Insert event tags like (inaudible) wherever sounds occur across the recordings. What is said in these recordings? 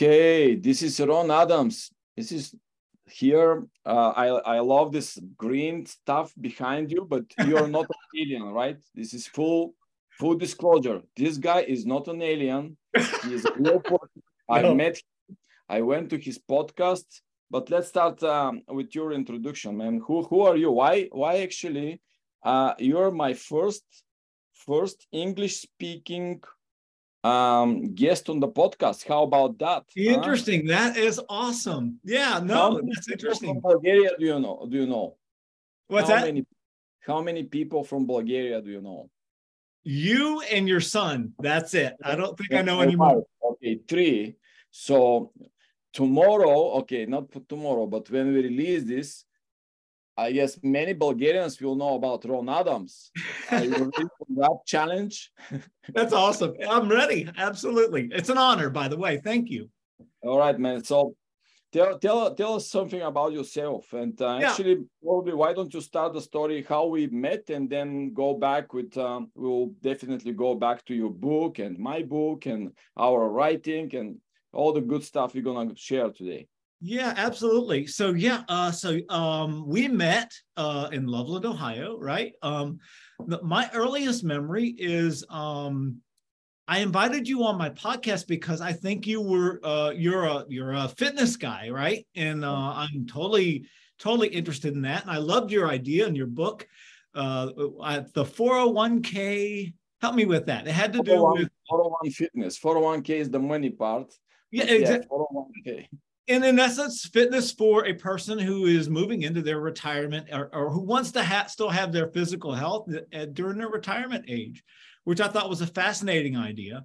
Okay, this is Ron Adams. This is here. Uh, I I love this green stuff behind you, but you're not an (laughs) alien, right? This is full full disclosure. This guy is not an alien. He's a local. (laughs) I No. met. Him. I went to his podcast. But let's start um, with your introduction, man. Who who are you? Why why actually? Uh, you're my first first English speaking um guest on the podcast how about that huh? Interesting. That is awesome. Yeah, no, that's interesting. bulgaria do you know do you know What's how that? many how many people from bulgaria do you know You and your son. That's it. I don't think I know anymore. okay three so tomorrow okay not tomorrow but when we release this i guess many bulgarians will know about ron adams are you ready for that challenge That's awesome. I'm ready. Absolutely. It's an honor, by the way. Thank you. All right, man. So tell tell tell us something about yourself, and uh, Yeah. actually, probably why don't you start the story how we met, and then go back with. Um, we'll definitely go back to your book and my book and our writing and all the good stuff we're gonna share today. Yeah, absolutely. So yeah, uh, so um, we met uh, in Loveland, Ohio, right? Um, the, my earliest memory is um, I invited you on my podcast because I think you were uh, you're a you're a fitness guy, right? And uh, I'm totally totally interested in that, and I loved your idea and your book. Uh, the 401k, help me with that. It had to do 401, with 401 fitness. 401k is the money part. yeah, exactly. 401k. And in essence, fitness for a person who is moving into their retirement or, or who wants to ha- still have their physical health uh, during their retirement age, which I thought was a fascinating idea.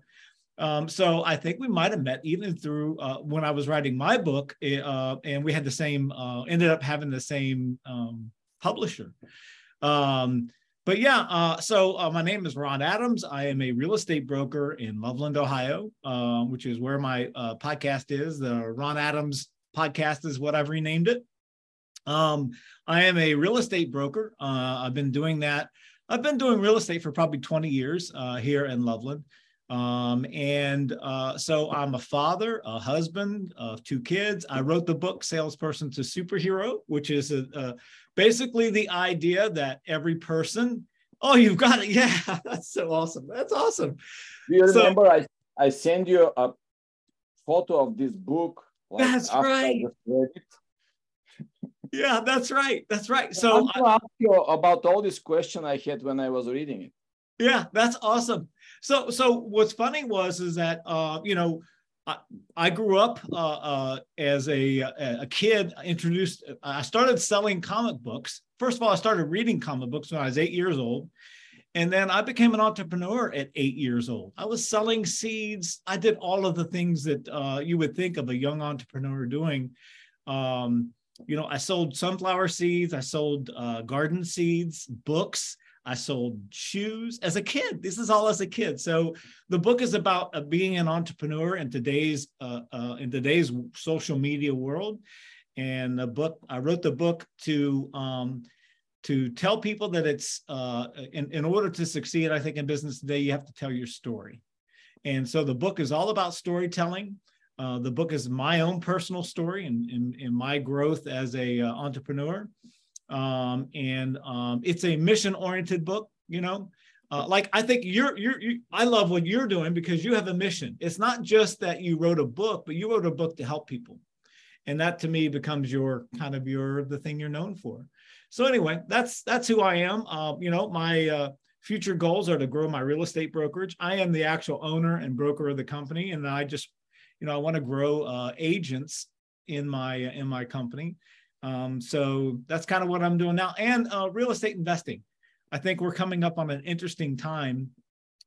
Um, so I think we might have met even through uh, when I was writing my book, uh, and we had the same, uh, ended up having the same um, publisher. Um, but yeah, uh, so uh, my name is Ron Adams. I am a real estate broker in Loveland, Ohio, uh, which is where my uh, podcast is. The Ron Adams podcast is what I've renamed it. Um, I am a real estate broker. Uh, I've been doing that. I've been doing real estate for probably 20 years uh, here in Loveland. Um, and so I'm a father, a husband of two kids. I wrote the book Salesperson to Superhero, which is a, a, basically the idea that every person, oh, you've got it. (laughs) Yeah, that's so awesome. That's awesome. Do you So- remember I I sent you a photo of this book? like, That's right. just read it? Yeah, that's right. That's right. I So want to ask you about all this question I had when I was reading it. Yeah, that's awesome. So, so what's funny was is that uh, you know, I, I grew up uh, uh, as a a kid. Introduced, I started selling comic books. First of all, I started reading comic books when I was eight years old, and then I became an entrepreneur at eight years old. I was selling seeds. I did all of the things that uh, you would think of a young entrepreneur doing. Um, you know, I sold sunflower seeds. I sold uh, garden seeds, books. I sold shoes as a kid. This is all as a kid. So the book is about uh, being an entrepreneur in today's uh, uh, in today's social media world. And the book I wrote the book to um, to tell people that it's uh, in in order to succeed. I think in business today you have to tell your story. And so the book is all about storytelling. Uh, the book is my own personal story and in, in, my growth as a uh, entrepreneur um, and um, it's a mission oriented book you know? Uh, like i think you're, you're you i love what you're doing because you have a mission. It's not just that you wrote a book but you wrote a book to help people. And that to me becomes your kind of your the thing you're known for. So anyway that's that's who i am. Uh, you know my uh, future goals are to grow my real estate brokerage. I am the actual owner and broker of the company and i just you know i want to grow uh, agents in my in my company um, so that's kind of what I'm doing now. And uh, real estate investing. I think we're coming up on an interesting time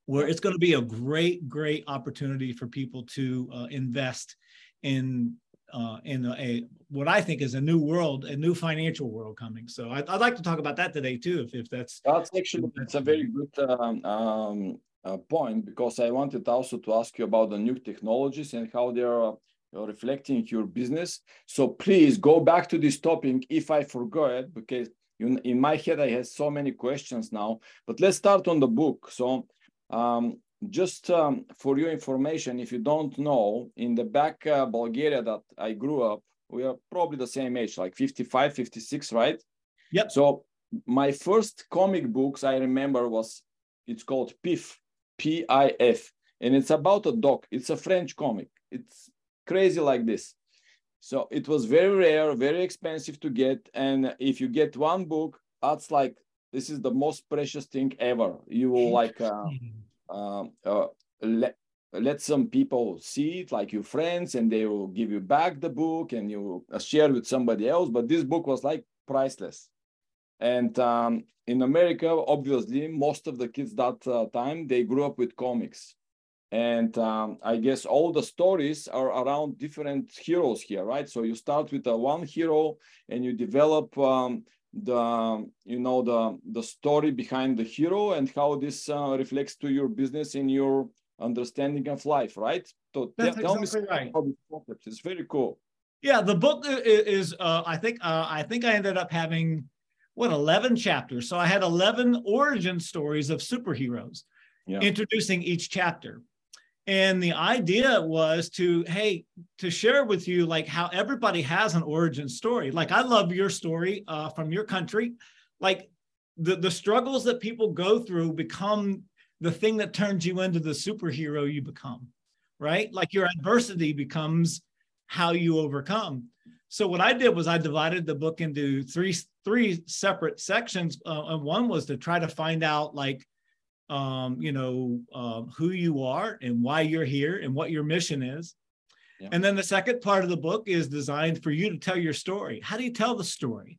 where it's going to be a great, great opportunity for people to uh, invest in uh, in a, a, what I think is a new world, a new financial world coming. So I'd, I'd like to talk about that today too, if, if that's That's actually it's a very good um, um, uh, point because I wanted also to ask you about the new technologies and how they are uh, reflecting your business. So please go back to this topic if I forgot because you, in my head I have so many questions now. But let's start on the book. So um, just um, for your information, if you don't know, in the back uh, Bulgaria that I grew up, we are probably the same age, like 55, 56, right? Yep. So my first comic books I remember was it's called PIF, P-I-F, and it's about a dog. It's a French comic. It's crazy like this. So it was very rare, very expensive to get. And if you get one book, that's like this is the most precious thing ever. You will like uh, uh, uh, let let some people see it, like your friends, and they will give you back the book, and you uh, share with somebody else. But this book was like priceless. And um, in America, obviously, most of the kids that uh, time they grew up with comics, and um, I guess all the stories are around different heroes here, right? So you start with a one hero, and you develop um, the you know the the story behind the hero and how this uh, reflects to your business in your understanding of life, right? So That's tell exactly me right. It's very cool. Yeah, the book is. Uh, I think. Uh, I think I ended up having what 11 chapters. So I had 11 origin stories of superheroes, yeah. introducing each chapter. And the idea was to, hey, to share with you like how everybody has an origin story. Like I love your story uh, from your country. Like the, the struggles that people go through become the thing that turns you into the superhero you become, right? Like your adversity becomes how you overcome. So what I did was I divided the book into three three separate sections, uh, and one was to try to find out like, um, you know, uh, who you are and why you're here and what your mission is. Yeah. And then the second part of the book is designed for you to tell your story. How do you tell the story?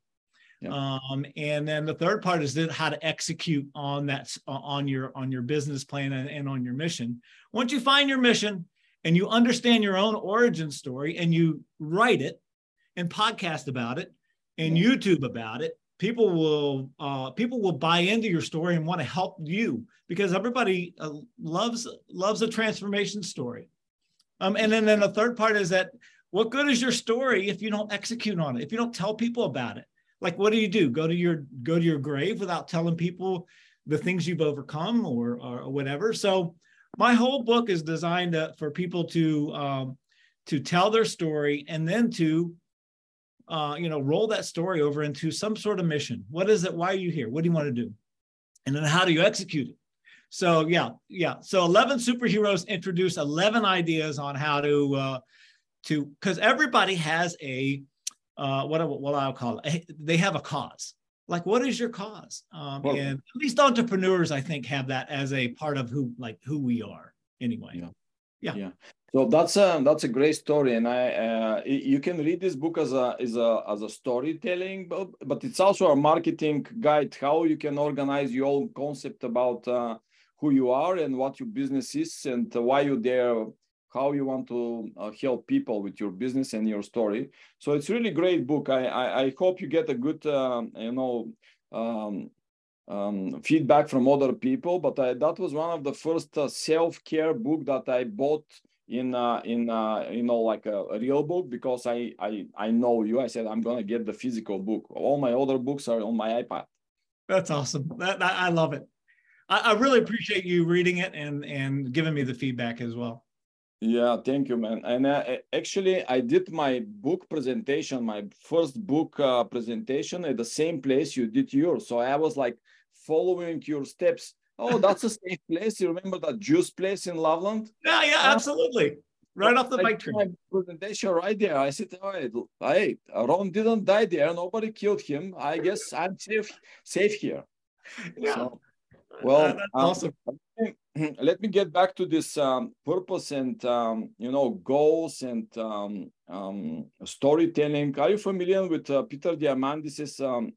Yeah. Um, and then the third part is then how to execute on that on your on your business plan and, and on your mission. Once you find your mission and you understand your own origin story and you write it and podcast about it and YouTube about it, people will uh, people will buy into your story and want to help you because everybody uh, loves loves a transformation story. Um, and then then the third part is that what good is your story if you don't execute on it? If you don't tell people about it? Like what do you do? Go to your go to your grave without telling people the things you've overcome or or whatever. So my whole book is designed to, for people to um, to tell their story and then to uh, you know, roll that story over into some sort of mission. What is it? Why are you here? What do you want to do? And then how do you execute it? So yeah, yeah. So 11 superheroes introduce 11 ideas on how to uh, to because everybody has a uh, what what I'll call it. They have a cause. Like, what is your cause? Um, well, and at least entrepreneurs, I think, have that as a part of who like who we are. Anyway. Yeah. Yeah. yeah. So that's a that's a great story, and I uh, you can read this book as a as a as a storytelling, but, but it's also a marketing guide how you can organize your own concept about uh, who you are and what your business is and why you're there, how you want to uh, help people with your business and your story. So it's really great book. I I, I hope you get a good uh, you know um, um, feedback from other people. But I, that was one of the first uh, self care book that I bought in uh, in uh, you know like a, a, real book because I I I know you. I said I'm gonna get the physical book. All my other books are on my iPad. That's awesome. That, that I love it. I, I, really appreciate you reading it and and giving me the feedback as well. Yeah, thank you, man. And uh, actually, I did my book presentation, my first book uh, presentation at the same place you did yours. So I was like following your steps Oh, that's a safe place. You remember that juice place in Loveland? Yeah, yeah, absolutely. Right off the bike train. My presentation right there. I said, oh, hey, Ron didn't die there. Nobody killed him. I guess I'm safe, safe here. Yeah. So, well, um, awesome. (clears throat) Let me get back to this um, purpose and um, you know goals and um, um, storytelling. Are you familiar with uh, Peter Diamandis's um,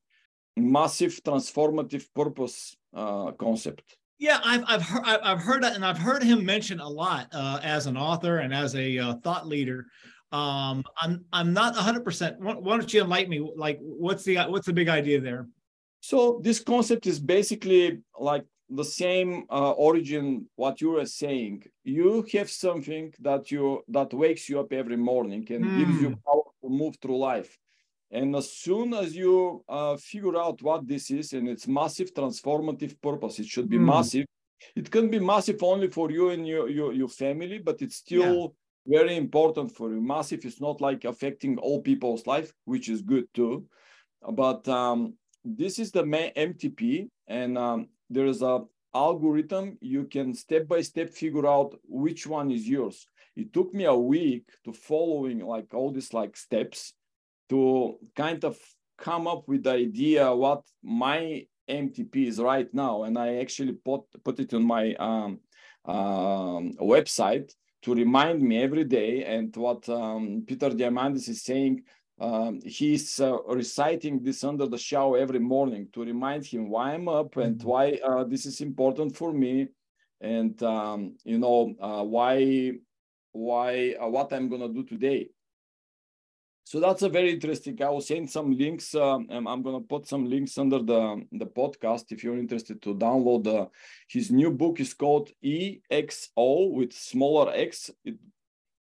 massive transformative purpose uh, concept. Yeah, I've I've heard I've heard that, and I've heard him mention a lot uh, as an author and as a uh, thought leader. Um, I'm I'm not 100. percent Why don't you enlighten me? Like, what's the what's the big idea there? So this concept is basically like the same uh, origin what you are saying. You have something that you that wakes you up every morning and mm. gives you hmm. power to move through life. And as soon as you uh, figure out what this is and its massive transformative purpose, it should be mm. massive. it can be massive only for you and your your, your family but it's still yeah. very important for you massive is not like affecting all people's life which is good too but um, this is the main mtp and um, there is a algorithm you can step by step figure out which one is yours it took me a week to following like all these like steps to kind of come up with the idea what my MTP is right now, and I actually put put it on my um, um, website to remind me every day. And what um, Peter Diamandis is saying, um, he's uh, reciting this under the shower every morning to remind him why I'm up and mm-hmm. why uh, this is important for me, and um, you know uh, why why uh, what I'm gonna do today. So that's a very interesting. I will send some links. Um, and I'm going to put some links under the, the podcast if you're interested to download. His new book is called EXO with smaller x. It,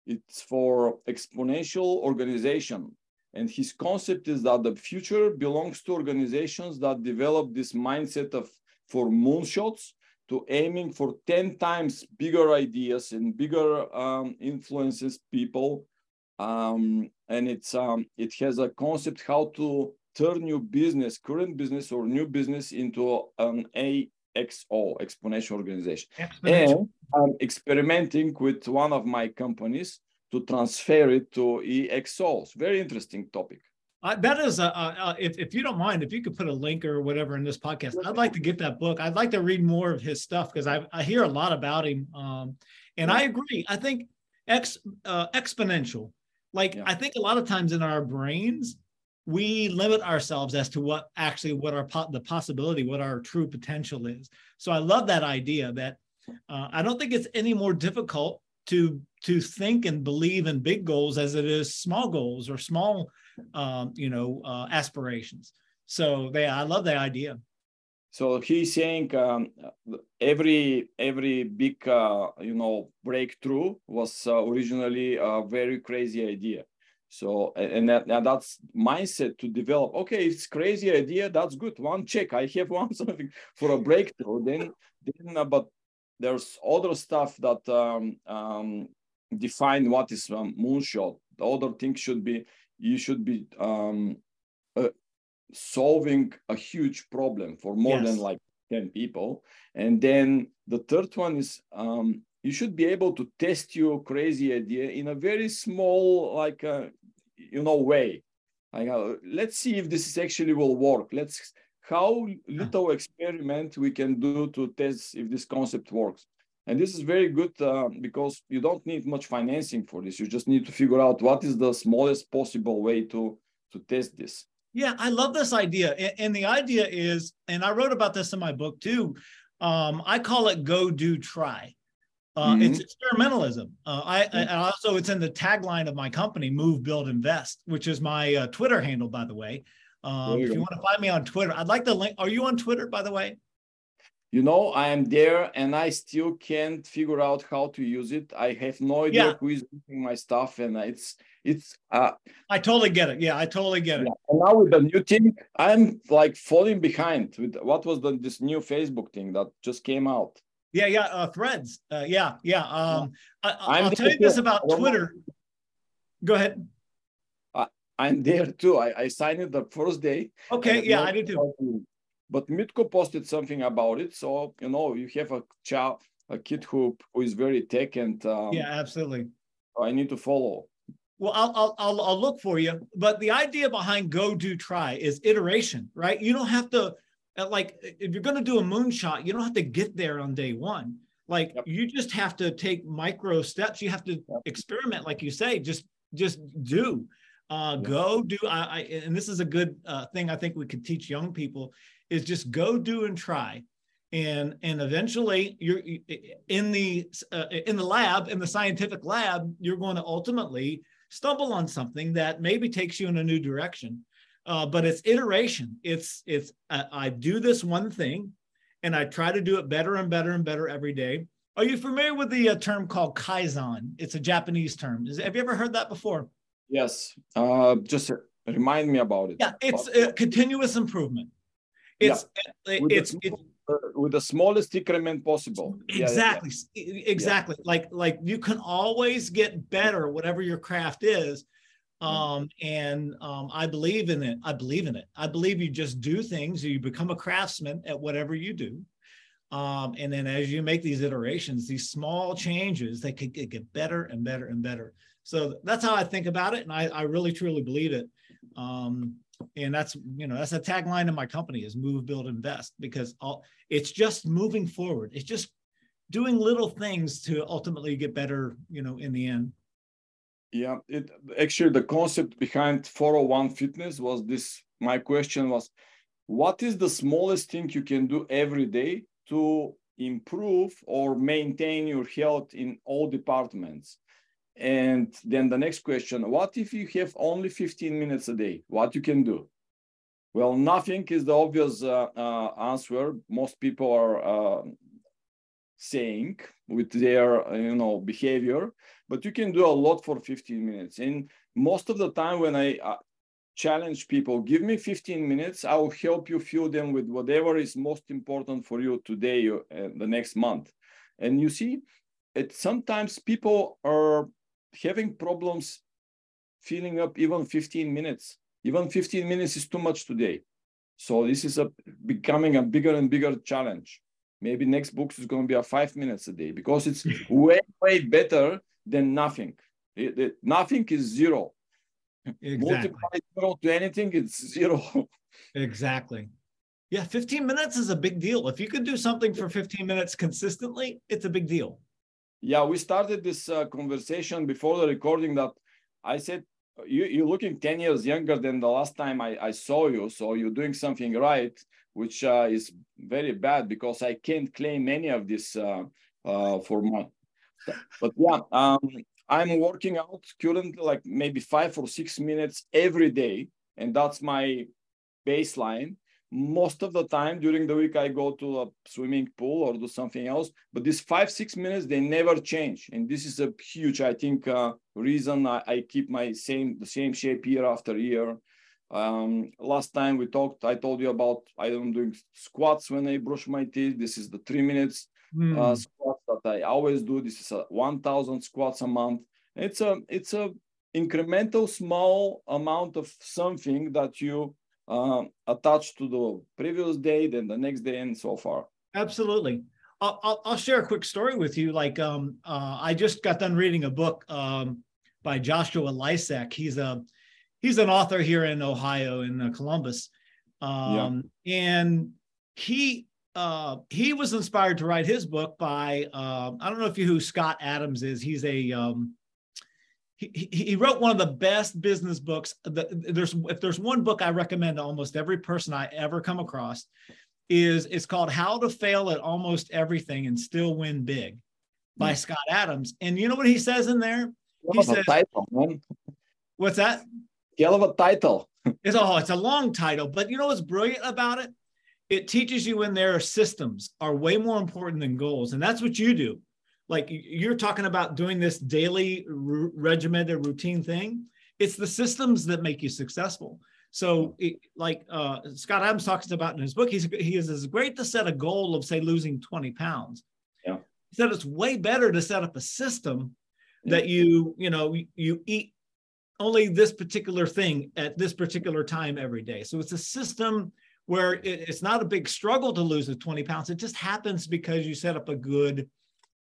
it's for exponential organization. And his concept is that the future belongs to organizations that develop this mindset of for moonshots to aiming for 10 times bigger ideas and bigger um, influences people um, and it's um, it has a concept how to turn your business, current business or new business into an EXO, exponential organization. Exponential. And I'm experimenting with one of my companies to transfer it to EXOs. Very interesting topic. Uh, that is, uh, uh, if, if you don't mind, if you could put a link or whatever in this podcast, I'd like to get that book. I'd like to read more of his stuff because I, I hear a lot about him. Um, and I agree. I think ex, uh, exponential like yeah. I think a lot of times in our brains, we limit ourselves as to what actually what our po- the possibility, what our true potential is. So I love that idea that uh, I don't think it's any more difficult to to think and believe in big goals as it is small goals or small um, you know uh, aspirations. So they, I love that idea. So he's saying um, every every big uh, you know breakthrough was uh, originally a very crazy idea. So and, that, and that's mindset to develop. Okay, it's crazy idea. That's good. One check. I have (laughs) one something for a breakthrough. then then uh, but there's other stuff that um, um, define what is a moonshot. The other thing should be you should be um, solving a huge problem for more yes. than like 10 people. And then the third one is um, you should be able to test your crazy idea in a very small, like, uh, you know, way. Like, uh, let's see if this actually will work. Let's how little experiment we can do to test if this concept works. And this is very good uh, because you don't need much financing for this. You just need to figure out what is the smallest possible way to to test this. Yeah, I love this idea. And, the idea is, and I wrote about this in my book too. Um, I call it go, do, try. Uh, mm-hmm. It's experimentalism. Uh, I, I, also it's in the tagline of my company, Move, Build, Invest, which is my uh, Twitter handle, by the way. Um, if you want to find me on Twitter, I'd like the link. Are you on Twitter, by the way? You know, I am there, and I still can't figure out how to use it. I have no idea yeah. who is using my stuff, and it's it's uh i totally get it. Yeah i totally get it. Yeah. and now with the new thing i'm like falling behind with what was the this new facebook thing that just came out. Yeah yeah uh threads. Uh yeah yeah um yeah. I, will tell you this about twitter. Go ahead. I'm there too. I i signed it the first day. Okay yeah i did too. But mitko posted something about it. So you know you have a child a kid who who is very tech and um, yeah absolutely. I need to follow well, I'll, I'll, I'll look for you. But the idea behind go, do, try is iteration, right? You don't have to, uh, like, if you're going to do a moonshot, you don't have to get there on day one. Like, yep. you just have to take micro steps. You have to yep. experiment, like you say, just, just do. Uh, yep. Go do. I, I, and this is a good uh, thing I think we could teach young people is just go do and try and and eventually you're in the uh, in the lab in the scientific lab you're going to ultimately stumble on something that maybe takes you in a new direction. Uh, but it's iteration. It's it's uh, I do this one thing, and I try to do it better and better and better every day. Are you familiar with the uh, term called kaizen? It's a Japanese term. Is, have you ever heard that before? Yes. Uh, just remind me about it. Yeah, it's continuous improvement. It's yeah. it's, it's with the smallest increment possible. Exactly, yeah, yeah. exactly. Yeah. Like like you can always get better, whatever your craft is. Um, and um, I believe in it. I believe in it. I believe you just do things. You become a craftsman at whatever you do. Um, and then as you make these iterations, these small changes, they could get better and better and better. So that's how I think about it, and I, I really truly believe it. Um, and that's you know that's a tagline of my company is move, build, invest because all, it's just moving forward. It's just doing little things to ultimately get better. You know, in the end. Yeah, it actually the concept behind 401 fitness was this. My question was, what is the smallest thing you can do every day to improve or maintain your health in all departments? And then the next question, what if you have only 15 minutes a day? What you can do? Well, nothing is the obvious uh, uh, answer. Most people are uh, saying with their you know behavior, but you can do a lot for 15 minutes. And most of the time when I uh, challenge people, give me 15 minutes, I will help you fill them with whatever is most important for you today or uh, the next month. And you see, it sometimes people are having problems filling up even 15 minutes. Even 15 minutes is too much today. So this is a becoming a bigger and bigger challenge. Maybe next books is going to be a five minutes a day because it's (laughs) way, way better than nothing. It, it, nothing is zero. Exactly. Multiply zero to anything, it's zero. (laughs) exactly. Yeah, 15 minutes is a big deal. If you could do something for 15 minutes consistently, it's a big deal. Yeah, we started this uh, conversation before the recording that I said, you, you're looking 10 years younger than the last time I, I saw you. So you're doing something right, which uh, is very bad because I can't claim any of this uh, uh, for my. But yeah, um, I'm working out currently like maybe five or six minutes every day. And that's my baseline most of the time during the week i go to a swimming pool or do something else but these five six minutes they never change. And this is a huge i think uh, reason I, I, keep my same the same shape year after year. Um, last time we talked i told you about i'm doing squats when i brush my teeth. This is the three minutes mm. uh, squats that i always do. This is a 1000 squats a month. It's a it's a incremental small amount of something that you uh, attached to the previous day, then the next day, and so far. Absolutely. I'll, I'll, I'll share a quick story with you. Like, um, uh, I just got done reading a book um, by Joshua Lisec. He's a he's an author here in Ohio in uh, Columbus, um, yeah. and he uh, he was inspired to write his book by uh, I don't know if you who Scott Adams is. He's a um, he, he wrote one of the best business books. There's if there's one book I recommend to almost every person I ever come across, is it's called How to Fail at Almost Everything and Still Win Big by mm. Scott Adams. And you know what he says in there? He says, title, man. What's that? Hell of a title. (laughs) it's oh, it's a long title, but you know what's brilliant about it? It teaches you when their systems are way more important than goals, and that's what you do like you're talking about doing this daily r- regimented routine thing. It's the systems that make you successful. So it, like uh, scott adams talks about in his book he's, he is great to set a goal of say losing 20 pounds. Yeah. He said it's way better to set up a system that you you know you eat only this particular thing at this particular time every day. So it's a system where it, it's not a big struggle to lose the 20 pounds. It just happens because you set up a good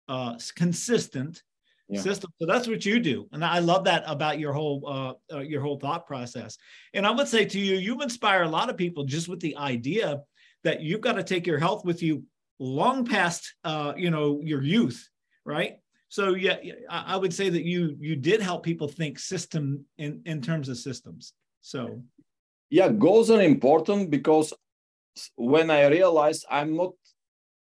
uh, consistent yeah. system. So that's what you do, and I love that about your whole uh, uh, your whole thought process. And I would say to you, you inspire a lot of people just with the idea that you've got to take your health with you long past uh, you know your youth, right? So yeah, I would say that you you did help people think system in in terms of systems. So yeah, goals are important because when I realized I'm not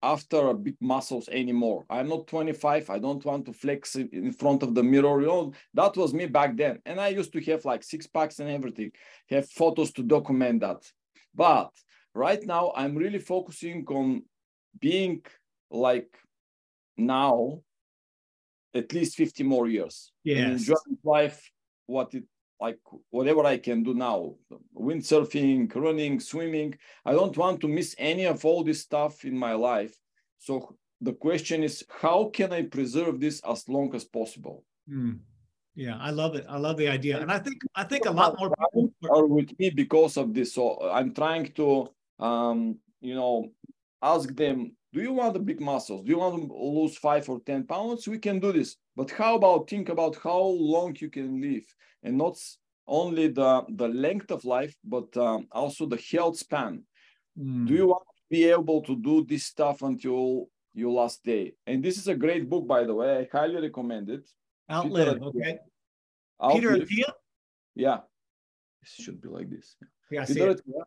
after a big muscles anymore. I'm not 25. I don't want to flex in front of the mirror. You know, that was me back then. And I used to have like six packs and everything, have photos to document that. But right now, I'm really focusing on being like now at least 50 more years. Yeah. Enjoying life, what it like whatever I can do now, windsurfing, running, swimming. I don't want to miss any of all this stuff in my life. So the question is, how can I preserve this as long as possible? Mm. Yeah, I love it. I love the idea, and I think I think a lot more people are with me because of this. So I'm trying to, um, you know, ask them do you want the big muscles? Do you want to lose five or 10 pounds? We can do this. But how about think about how long you can live and not only the, the length of life, but um, also the health span. Mm. Do you want to be able to do this stuff until your last day? And this is a great book, by the way. I highly recommend it. Outlive, Peter okay. Outlive. Peter Attia? Yeah. It should be like this. Yeah, Peter Attia,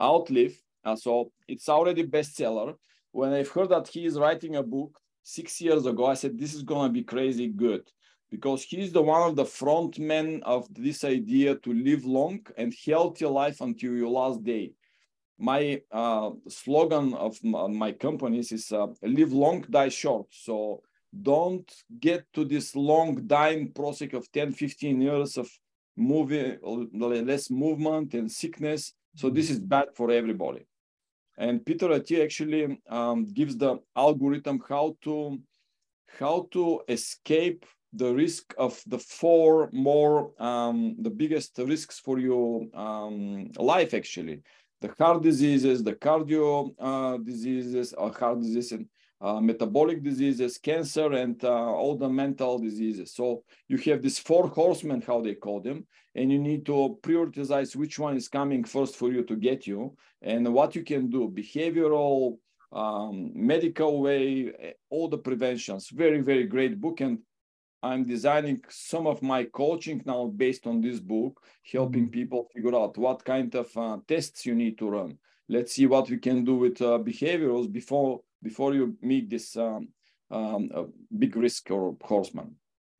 Outlive. Uh, so it's already bestseller when I've heard that he is writing a book six years ago, I said, this is going to be crazy good because he's the one of the front men of this idea to live long and healthy life until your last day. My uh, slogan of my companies is uh, live long, die short. So don't get to this long dying process of 10, 15 years of moving, less movement and sickness. So this is bad for everybody. And Peter Attia actually um, gives the algorithm how to how to escape the risk of the four more um, the biggest risks for your um, life actually. The heart diseases the cardio uh, diseases or uh, heart disease and uh, metabolic diseases cancer and uh, all the mental diseases. So you have these four horsemen how they call them and you need to prioritize which one is coming first for you to get you. And what you can do behavioral um, medical way all the preventions. Very very great book. And i'm designing some of my coaching now based on this book helping mm-hmm. people figure out what kind of uh, tests you need to run. Let's see what we can do with uh, behaviorals before before you meet this um, um, big risk or horseman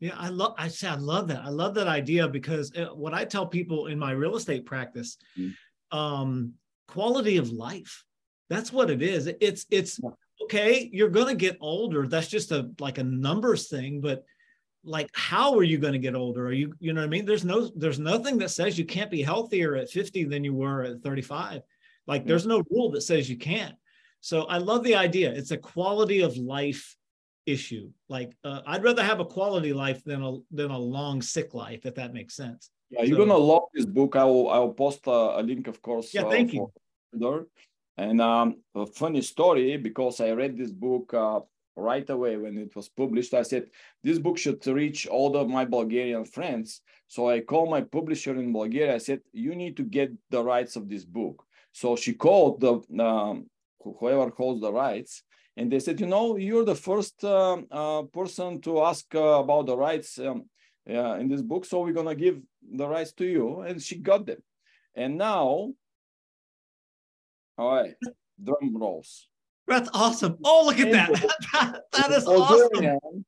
yeah, I love. I say I love that. I love that idea because uh, what I tell people in my real estate practice, mm. um, quality of life. That's what it is. It's it's okay. You're going to get older. That's just a like a numbers thing. But like, how are you going to get older? Are you you know what I mean? There's no there's nothing that says you can't be healthier at 50 than you were at 35. Like, there's no rule that says you can't. So I love the idea. It's a quality of life issue. Like uh, I'd rather have a quality life than a than a long sick life, if that makes sense. Yeah, you're so, gonna love this book. I will I will post a, a link, of course. Yeah, thank uh, you. And um, a funny story because I read this book uh, right away when it was published. I said this book should reach all of my Bulgarian friends. So I called my publisher in Bulgaria. I said you need to get the rights of this book. So she called the um, whoever holds the rights and they said, you know, you're the first uh, uh, person to ask uh, about the rights um, in this book, so we're gonna give the rights to you. And she got them. And now, all right, drum rolls. That's awesome. Oh, look at that. (laughs) that, that is awesome.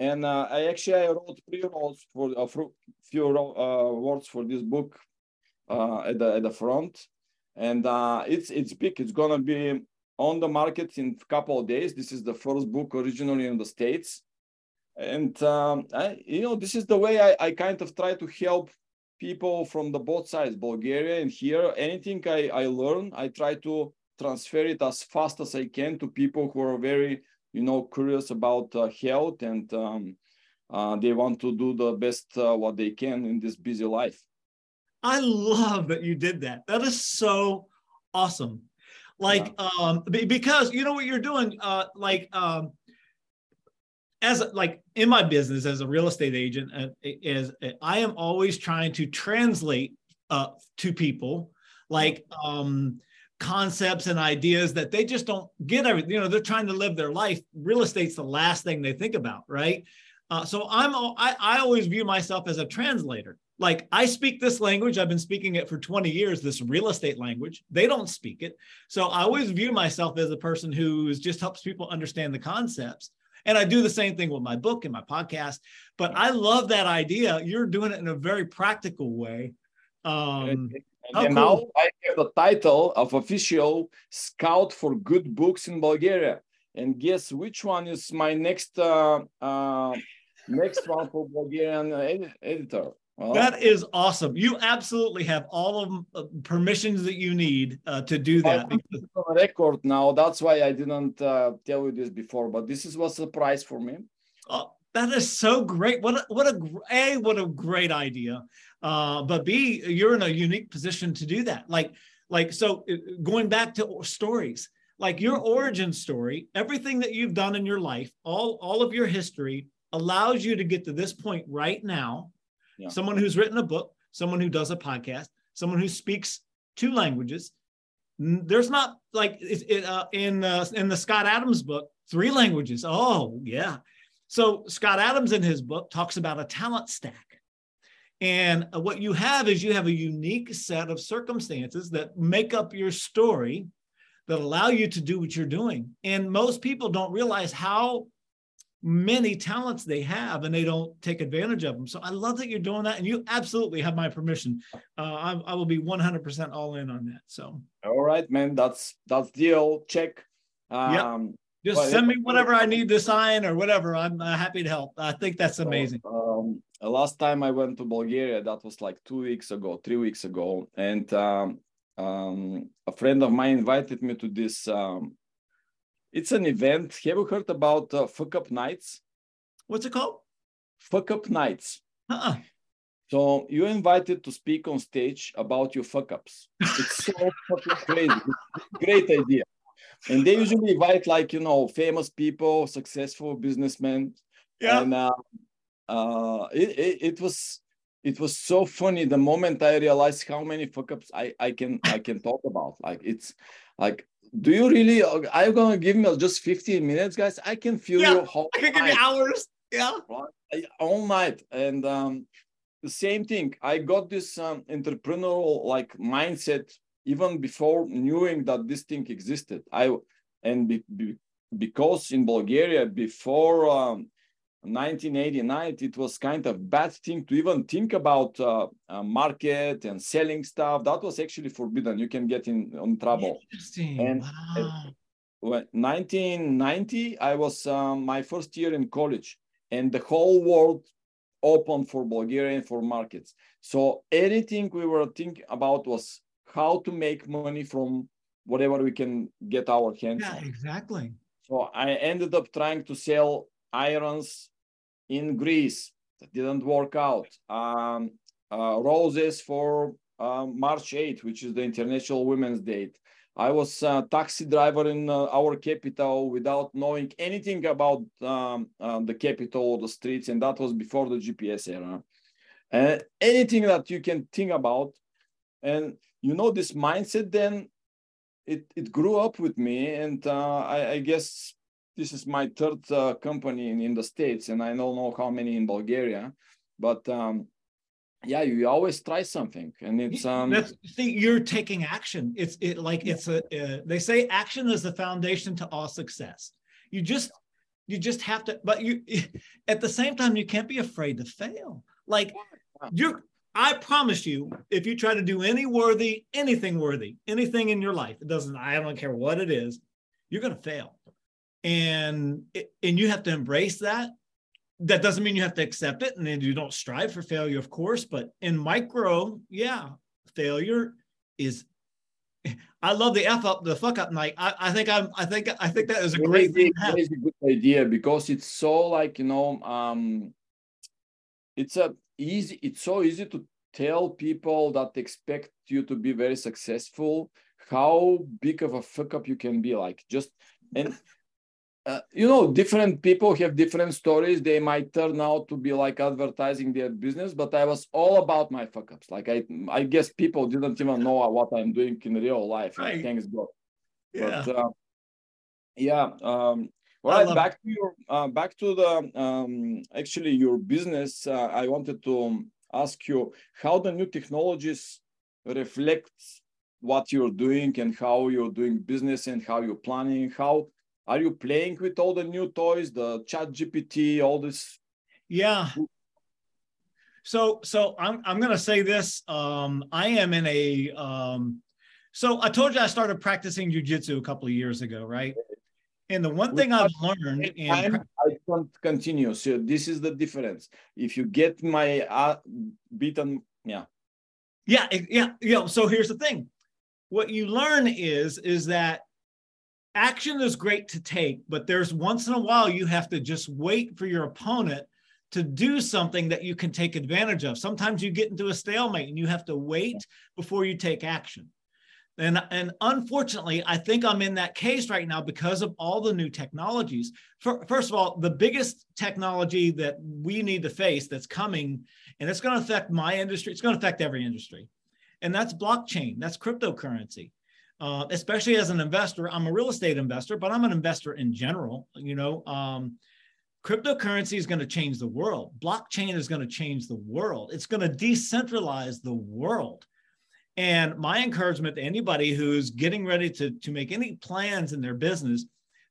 And uh, I actually I wrote pre-rolls for a few uh, words for this book uh, at the at the front, and it's it's big. It's gonna be on the market in a couple of days. This is the first book originally in the States. And, um, I, you know, this is the way I, I kind of try to help people from the both sides, Bulgaria and here. Anything I, I learn, I try to transfer it as fast as I can to people who are very, you know, curious about uh, health and um, uh, they want to do the best uh, what they can in this busy life. I love that you did that. That is so awesome like um because you know what you're doing uh like um as like in my business as a real estate agent uh, is i am always trying to translate uh to people like um concepts and ideas that they just don't get everything you know they're trying to live their life. Real estate's the last thing they think about right? Uh, so i'm I, I always view myself as a translator like I speak this language, I've been speaking it for 20 years, this real estate language. They don't speak it. So I always view myself as a person who just helps people understand the concepts. And I do the same thing with my book and my podcast. But I love that idea. You're doing it in a very practical way. Um, and, and now I have the title of official scout for good books in Bulgaria. And guess which one is my next uh, uh, next one for Bulgarian ed editor? Well, that is awesome. You absolutely have all of the uh, permissions that you need uh, to do that. On record now. That's why I didn't uh, tell you this before, but this is a surprise for me. Oh, that is so great. What a, what a a what a great idea. Uh, but B, you're in a unique position to do that. Like like so, uh, going back to stories, like your origin story, everything that you've done in your life, all all of your history allows you to get to this point right now yeah. someone who's written a book, someone who does a podcast, someone who speaks two languages. There's not like it, uh, in uh, in the Scott Adams book, three languages. Oh yeah. So Scott Adams in his book talks about a talent stack. And what you have is you have a unique set of circumstances that make up your story that allow you to do what you're doing. And most people don't realize how many talents they have and they don't take advantage of them. So I love that you're doing that. And you absolutely have my permission. Uh, I, I, will be 100% all in on that. So, all right, man, that's, that's deal. Check. Um, yep. Just send me whatever I need to sign or whatever. I'm uh, happy to help. I think that's amazing. um, last time I went to Bulgaria, that was like two weeks ago, three weeks ago. And um, um, a friend of mine invited me to this um, it's an event. Have you heard about uh, Fuck Up Nights? What's it called? Fuck Up Nights. Uh-uh. So you're invited to speak on stage about your fuck ups. It's so (laughs) fucking crazy. Great idea. And they usually invite like you know famous people, successful businessmen. Yeah. And uh, uh, it, it, it was it was so funny the moment I realized how many fuck ups I, I can I can talk about. Like it's like do you really are you gonna give me just 15 minutes guys? I can feel yeah, you whole i can give you hours. Yeah. All night. And um the same thing. I got this um, entrepreneurial like mindset even before knowing that this thing existed. I and be, be, because in bulgaria before um, 1989 it was kind of bad thing to even think about uh, uh, market and selling stuff. That was actually forbidden. You can get in on trouble Interesting. and wow. when 1990 i was um, my first year in college and the whole world open for bulgaria for markets. So anything we were thinking about was how to make money from whatever we can get our hands yeah, on. exactly. So i ended up trying to sell irons in Greece. That didn't work out. Um, uh, roses for uh, March 8th, which is the International Women's Day. I was a taxi driver in uh, our capital without knowing anything about um, uh, the capital or the streets, and that was before the GPS era. And anything that you can think about, and you know this mindset, then it it grew up with me, and uh, I, I guess this is my third uh, company in, in the States, and I don't know how many in Bulgaria, but um, yeah, you always try something, and it's um. That's, see, you're taking action. It's it like it's a. Uh, they say action is the foundation to all success. You just you just have to, but you (laughs) at the same time you can't be afraid to fail. Like you're. I promise you, if you try to do any worthy, anything worthy, anything in your life, it doesn't. I don't care what it is, you're going to fail and and you have to embrace that that doesn't mean you have to accept it and then you don't strive for failure of course but in micro yeah failure is I love the f up, the fuck up night. I, I think I'm. I think I think that is a great a good idea because it's so like you know, um, it's a easy. It's so easy to tell people that expect you to be very successful how big of a fuck up you can be. Like just and uh, you know, different people have different stories. They might turn out to be like advertising their business, but I was all about my fuck ups. Like I, I guess people didn't even know what I'm doing in real life. Right. Like, thanks God. Yeah. But, uh, yeah. Um, well, back it. to your, uh, back to the um, actually your business. Uh, I wanted to ask you how the new technologies reflect what you're doing and how you're doing business and how you're planning. How are you playing with all the new toys, the Chat GPT, all this? Yeah. So, so I'm I'm gonna say this. Um, I am in a um, so I told you I started practicing jujitsu a couple of years ago, right? And the one thing I've learned, I can't continue. So this is the difference. If you get my uh, beaten, yeah. Yeah, yeah, yeah. So here's the thing. What you learn is is that action is great to take, but there's once in a while you have to just wait for your opponent to do something that you can take advantage of. Sometimes you get into a stalemate and you have to wait before you take action. And, and unfortunately, I think I'm in that case right now because of all the new technologies. For, first of all, the biggest technology that we need to face that's coming, and it's going to affect my industry, it's going to affect every industry, and that's blockchain, that's cryptocurrency. Uh, especially as an investor, I'm a real estate investor, but I'm an investor in general. You know, um, cryptocurrency is going to change the world. Blockchain is going to change the world. It's going to decentralize the world. And my encouragement to anybody who's getting ready to, to make any plans in their business,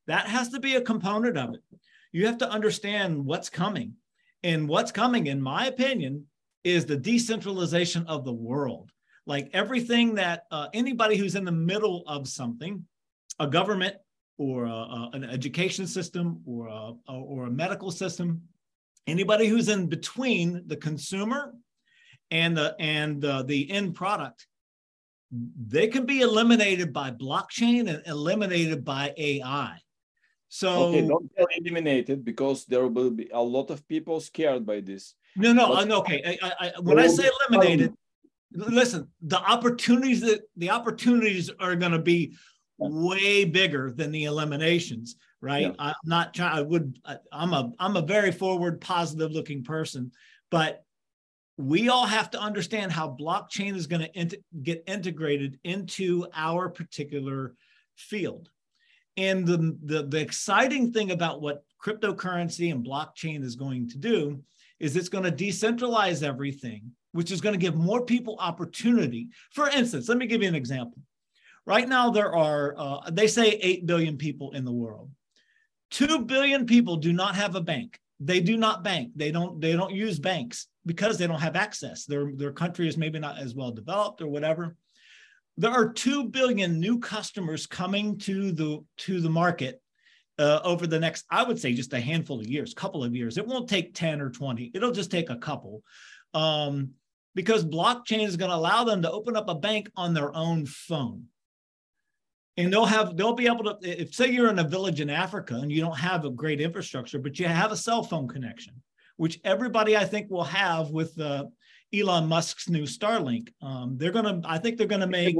that has to be a component of it. You have to understand what's coming. And what's coming, in my opinion, is the decentralization of the world. Like everything that uh, anybody who's in the middle of something, a government or a, a, an education system or a, or a medical system, anybody who's in between the consumer and the and the, the end product they can be eliminated by blockchain and eliminated by AI. So okay, don't get eliminated because there will be a lot of people scared by this. No, no, but, okay. I, I, when I say eliminated, listen, the opportunities that the opportunities are going to be way bigger than the eliminations, right? Yeah. I'm not trying. I would. I, I'm a. I'm a very forward, positive looking person, but we all have to understand how blockchain is going to int- get integrated into our particular field. And the, the, the exciting thing about what cryptocurrency and blockchain is going to do is it's going to decentralize everything, which is going to give more people opportunity. For instance, let me give you an example. Right now, there are, uh, they say 8 billion people in the world. 2 billion people do not have a bank. They do not bank. They don't, they don't use banks because they don't have access. Their, their country is maybe not as well developed or whatever. There are 2 billion new customers coming to the, to the market uh, over the next, I would say just a handful of years, couple of years. It won't take 10 or 20. It'll just take a couple. Um, because blockchain is going to allow them to open up a bank on their own phone and they'll have they'll be able to if say you're in a village in africa and you don't have a great infrastructure but you have a cell phone connection which everybody I think will have with uh, Elon Musk's new Starlink. Um, they're gonna, I think they're gonna make.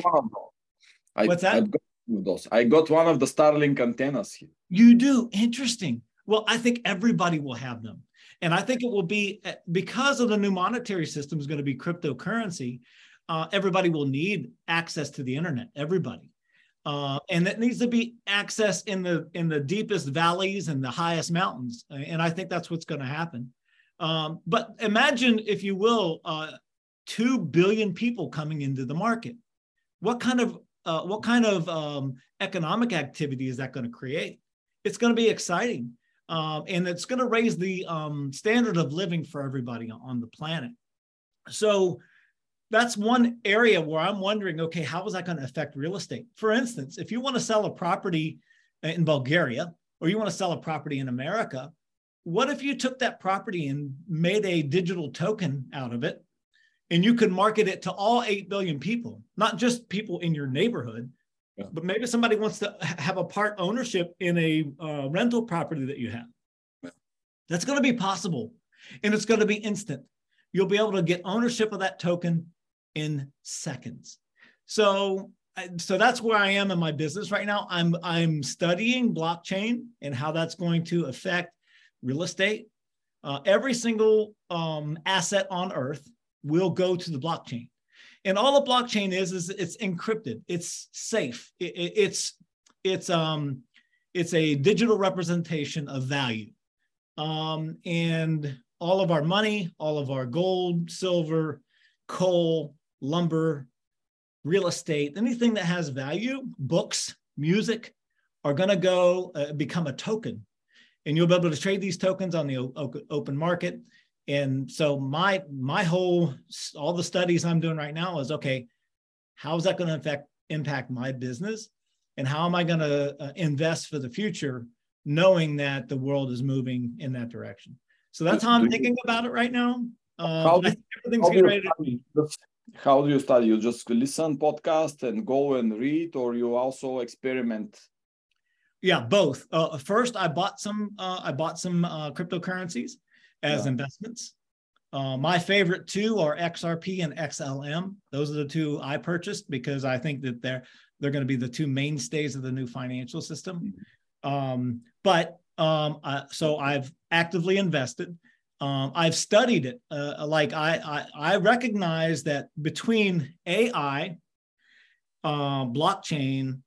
I, what's that? I've got those. I got one of the Starlink antennas here. You do interesting. Well, I think everybody will have them, and I think it will be eh, because of the new monetary system is going to be cryptocurrency. Uh, everybody will need access to the internet. Everybody. Uh, and it needs to be access in the in the deepest valleys and the highest mountains and i think that's what's going to happen um, but imagine, if you will, uh, two billion people coming into the market. What kind of uh, what kind of um, economic activity is that going to create? It's going to be exciting, um, and it's going to raise the um, standard of living for everybody on the planet. So that's one area where I'm wondering, okay, how is that going to affect real estate? For instance, if you want to sell a property in Bulgaria or you want to sell a property in America, what if you took that property and made a digital token out of it and you could market it to all 8 billion people, not just people in your neighborhood, yeah. but maybe somebody wants to have a part ownership in a uh, rental property that you have. Yeah. That's going to be possible and it's going to be instant. You'll be able to get ownership of that token in seconds. So so that's where I am in my business right now. I'm I'm studying blockchain and how that's going to affect real estate, uh, every single um, asset on earth will go to the blockchain. And all a blockchain is is it's encrypted, it's safe, it, it, it's it's um it's a digital representation of value. Um, and all of our money, all of our gold, silver, coal, lumber, real estate, anything that has value, books, music, are going to go uh, become a token and you'll be able to trade these tokens on the open market. And so my my whole all the studies I'm doing right now is okay, how is that going to affect impact my business, and how am I going to uh, invest for the future knowing that the world is moving in that direction. So that's how I'm thinking about it right now. Uh, how, do, how, do to... how do you study? You just listen podcast and go and read, or you also experiment? Yeah, both. Uh, first, I bought some. Uh, I bought some uh, cryptocurrencies as yeah. investments. Uh, my favorite two are XRP and XLM. Those are the two I purchased because I think that they're they're going to be the two mainstays of the new financial system. Mm-hmm. Um, but um, I, so I've actively invested. Um, I've studied it. Uh, like I, I, I recognize that between AI, uh, blockchain,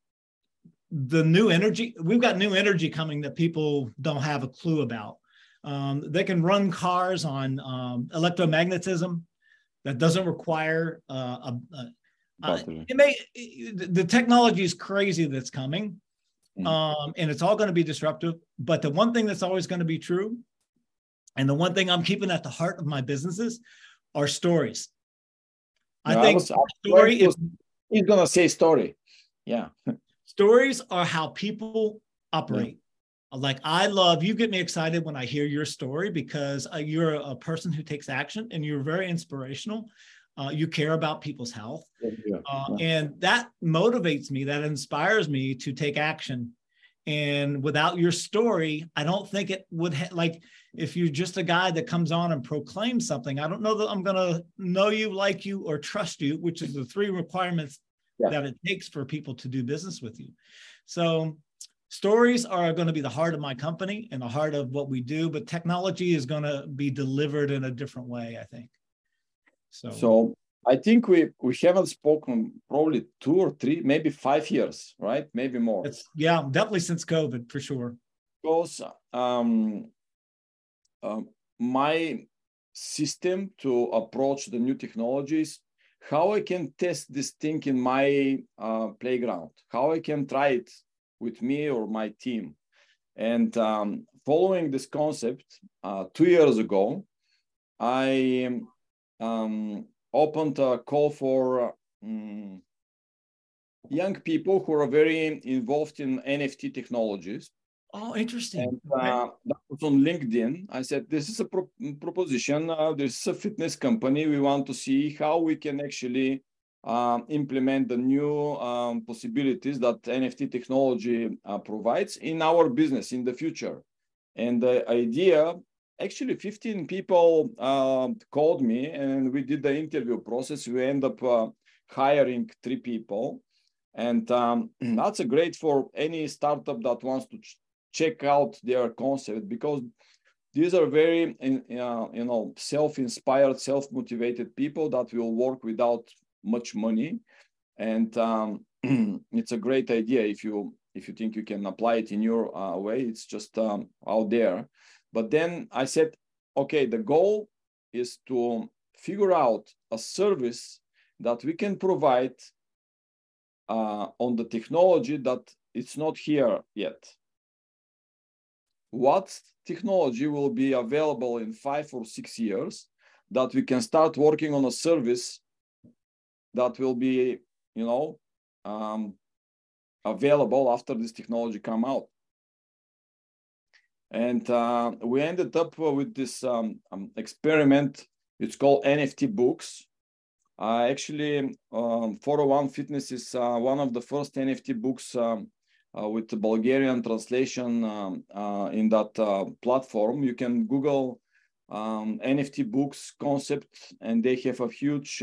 the new energy, we've got new energy coming that people don't have a clue about. Um, they can run cars on um, electromagnetism that doesn't require uh, a, a uh, it may the technology is crazy that's coming, mm. um, and it's all going to be disruptive. But the one thing that's always going to be true, and the one thing I'm keeping at the heart of my businesses, are stories. I think I was, story is. He's going to say story. Yeah. (laughs) stories are how people operate. Like I love you get me excited when I hear your story because uh, you're a person who takes action and you're very inspirational. Uh, you care about people's health, yeah, uh, and that motivates me. That inspires me to take action. And without your story, I don't think it would ha- like if you're just a guy that comes on and proclaims something. I don't know that I'm going to know you, like you, or trust you, which is the three requirements yeah. that it takes for people to do business with you. So stories are going to be the heart of my company and the heart of what we do but technology is going to be delivered in a different way i think. So so i think we we haven't spoken probably two or three maybe five years right? Maybe more. It's yeah definitely since covid for sure. Because um, um my system to approach the new technologies how i can test this thing in my uh, playground how i can try it with me or my team. And um, following this concept, uh, two years ago, I um, opened a call for um, young people who are very involved in NFT technologies. Oh, interesting. And, uh, that was on LinkedIn. I said, this is a pro proposition. Uh, this is a fitness company. We want to see how we can actually um, implement the new um, possibilities that NFT technology uh, provides in our business in the future. And the idea, actually 15 people uh, called me and we did the interview process. We end up uh, hiring three people. And um, (clears throat) that's a great for any startup that wants to ch check out their concept because these are very uh, you know self-inspired self-motivated people that will work without much money. And um, (clears throat) it's a great idea if you if you think you can apply it in your uh, way. It's just um, out there. But then i said okay the goal is to figure out a service that we can provide uh, on the technology that it's not here yet. What technology will be available in five or six years that we can start working on a service that will be, you know, um, available after this technology come out. And uh, we ended up with this um, um, experiment. It's called NFT books. Uh, actually, um, 401 Fitness is uh, one of the first NFT books um, uh, with the Bulgarian translation um, uh, in that uh, platform. You can Google um, NFT books concept, and they have a huge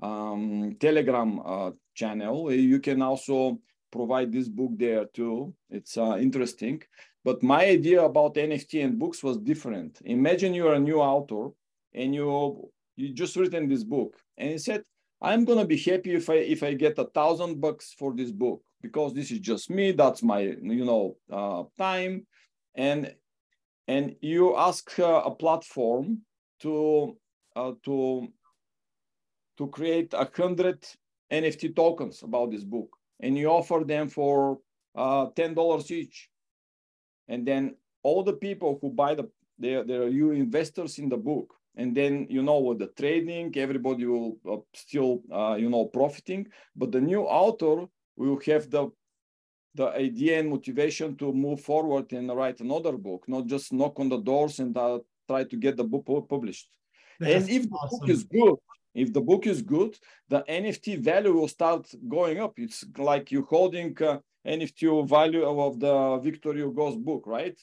um, Telegram uh, channel. You can also provide this book there too. It's uh, interesting. But my idea about NFT and books was different. Imagine you're a new author and you you just written this book and you said, I'm gonna be happy if I if I get a thousand bucks for this book because this is just me. That's my you know uh, time, and and you ask a platform to uh, to to create a hundred NFT tokens about this book, and you offer them for uh, ten dollars each, and then all the people who buy the they're, they're you investors in the book, and then you know with the trading, everybody will uh, still uh, you know profiting, but the new author will have the the idea and motivation to move forward and write another book, not just knock on the doors and uh, try to get the book published. That's and if the book is good, if the book is good, the NFT value will start going up. It's like you holding uh, NFT value of the Victor Hugo's book, right?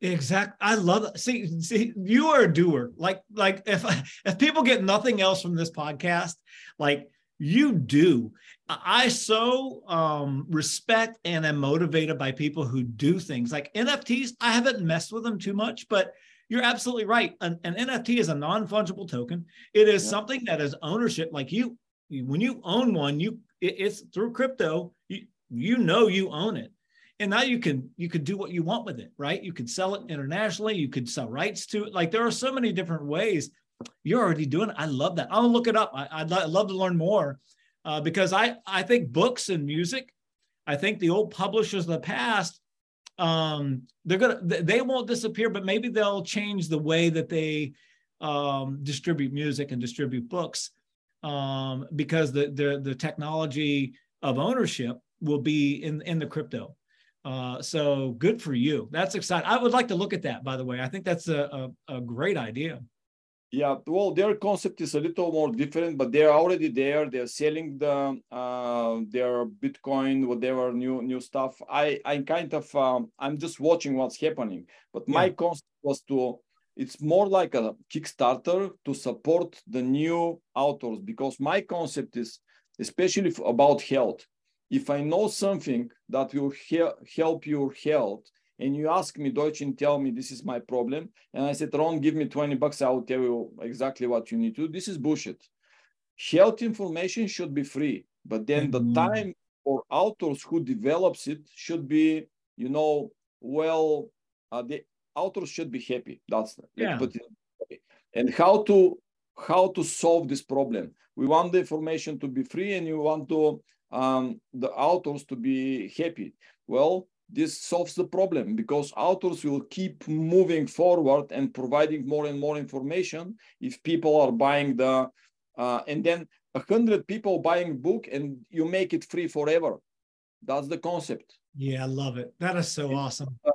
Exact. I love it. See, see, you are a doer. Like, like if (laughs) if people get nothing else from this podcast, like you do. I so um, respect and am motivated by people who do things like NFTs. I haven't messed with them too much, but you're absolutely right. An, an NFT is a non fungible token. It is yeah. something that is ownership. Like you, when you own one, you it, it's through crypto. You you know you own it and now you can you could do what you want with it right you could sell it internationally you could sell rights to it like there are so many different ways you're already doing it i love that i'll look it up I, would love to learn more uh, because i i think books and music i think the old publishers of the past um they're gonna they won't disappear but maybe they'll change the way that they um distribute music and distribute books um because the the, the technology of ownership will be in in the crypto uh, so good for you. That's exciting. I would like to look at that, by the way. I think that's a, a, a, great idea. Yeah, well, their concept is a little more different, but they're already there. They're selling the uh, their Bitcoin, whatever new new stuff. I I kind of um, I'm just watching what's happening. But my yeah. concept was to it's more like a Kickstarter to support the new authors because my concept is especially about health if I know something that will he- help your health, and you ask me Doychin and tell me this is my problem, and I said, Ron, give me 20 bucks, I will tell you exactly what you need to do. This is bullshit. Health information should be free, but then mm-hmm. the time for authors who develops it should be, you know, well, uh, the authors should be happy. That's yeah. It, and how to how to solve this problem. We want the information to be free, and you want to um, the authors to be happy. Well, this solves the problem because authors will keep moving forward and providing more and more information if people are buying the uh, and then a hundred people buying book and you make it free forever. That's the concept. Yeah i love it. That is so awesome. uh,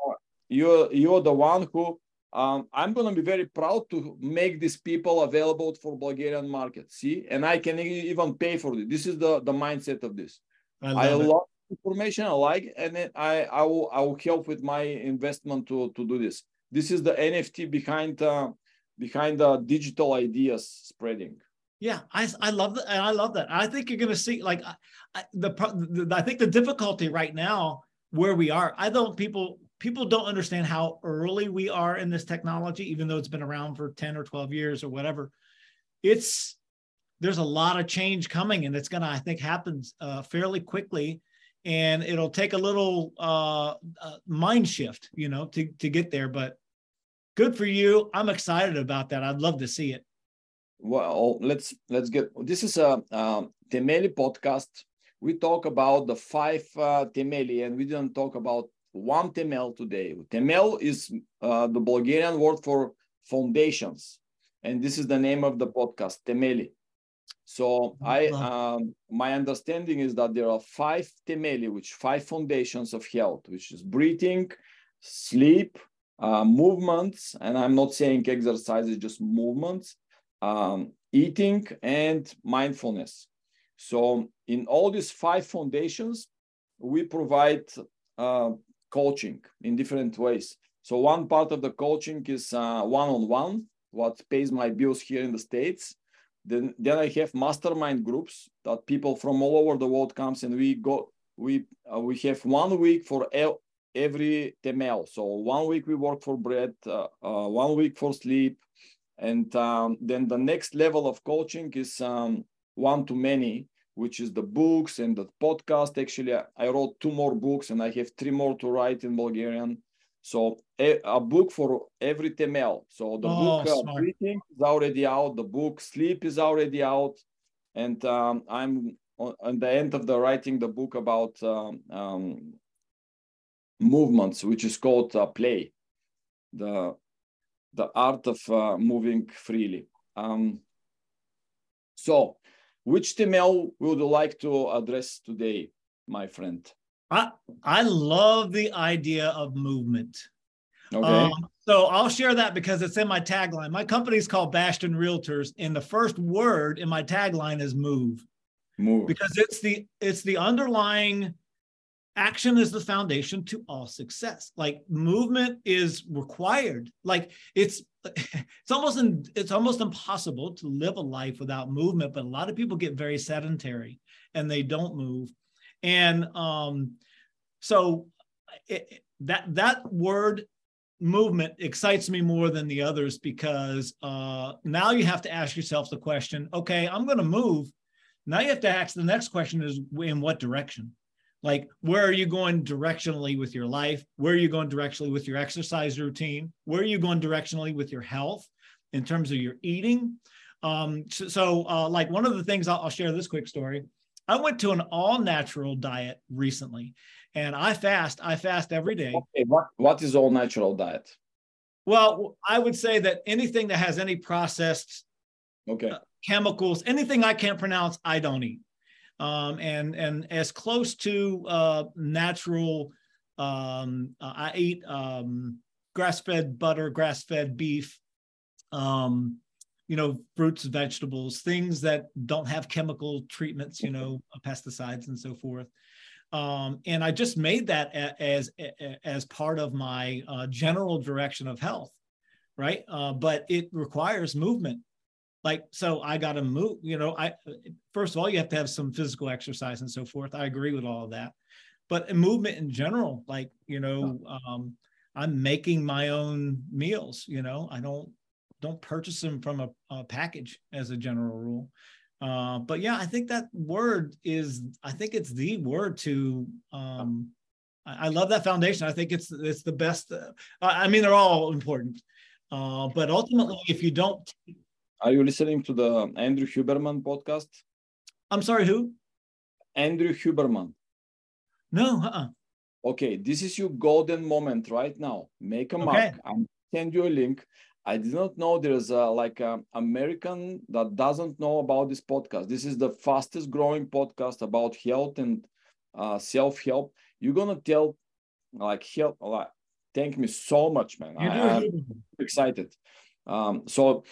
you're you're the one who um, i'm going to be very proud to make these people available for bulgarian market. See? And i can even pay for it. This is the the mindset of this. I love, I love information. I like, and then I I will I will help with my investment to to do this. This is the NFT behind uh, behind the digital ideas spreading. Yeah, I I love that. I love that. I think you're going to see like I, the, the I think the difficulty right now where we are. I don't people people don't understand how early we are in this technology, even though it's been around for ten or twelve years or whatever. It's there's a lot of change coming and it's going to i think happen uh, fairly quickly and it'll take a little uh, uh, mind shift you know to, to get there but good for you. I'm excited about that. I'd love to see it. Well let's let's get this is a, a temeli podcast. We talk about the five uh, temeli and we didn't talk about one temel today. Temel is uh, the bulgarian word for foundations and this is the name of the podcast temeli so I, um, my understanding is that there are five temeli, which five foundations of health, which is breathing, sleep, uh, movements, and I'm not saying exercise is just movements, um, eating, and mindfulness. So in all these five foundations, we provide uh, coaching in different ways. So one part of the coaching is uh, one-on-one, what pays my bills here in the States. Then, then I have mastermind groups that people from all over the world comes and we go, we, uh, we have one week for every temel. So one week we work for bread, uh, uh, one week for sleep. And um, then the next level of coaching is um, one to many, which is the books and the podcast. Actually, I wrote two more books and I have three more to write in Bulgarian. So a, a, book for every temel. So the oh, book uh, breathing is already out. The book sleep is already out, and um, I'm on, on, the end of the writing the book about um, um, movements, which is called uh, play, the the art of uh, moving freely. Um, so, which temel would you like to address today, my friend? I I love the idea of movement. Okay. Um, so I'll share that because it's in my tagline. My company is called Bastion Realtors, and the first word in my tagline is move. Move. Because it's the it's the underlying action is the foundation to all success. Like movement is required. Like it's (laughs) it's almost in, it's almost impossible to live a life without movement. But a lot of people get very sedentary and they don't move. And um, so it, that that word movement excites me more than the others because uh, now you have to ask yourself the question okay i'm going to move. Now you have to ask the next question is in what direction? Like where are you going directionally with your life? Where are you going directionally with your exercise routine? Where are you going directionally with your health in terms of your eating? Um, so, so uh, like one of the things I'll, I'll share this quick story i went to an all natural diet recently and I fast. I fast every day. Okay, what, what is all natural diet? Well, I would say that anything that has any processed okay uh, chemicals, anything I can't pronounce, I don't eat. Um, and and as close to uh, natural, um, uh, I eat um, grass-fed butter, grass-fed beef, um, you know, fruits, vegetables, things that don't have chemical treatments, you know, pesticides and so forth. Um, and I just made that as as part of my uh, general direction of health, right? Uh, but it requires movement. Like so, I got to move. You know, I first of all, you have to have some physical exercise and so forth. I agree with all of that, but movement in general, like you know, um, I'm making my own meals. You know, I don't don't purchase them from a, a package as a general rule. Uh, but yeah, I think that word is, I think it's the word to, um, I, I love that foundation. I think it's, it's the best. Uh, I mean, they're all important. Uh, but ultimately, if you don't. Are you listening to the Andrew Huberman podcast? I'm sorry, who? Andrew Huberman. No, uh-uh. Okay, this is your golden moment right now. Make a mark. I'm send you a link. I did not know there's a, like an American that doesn't know about this podcast. This is the fastest growing podcast about health and uh, self help. You're gonna tell like help. Like, thank me so much, man. I, am excited. Um, so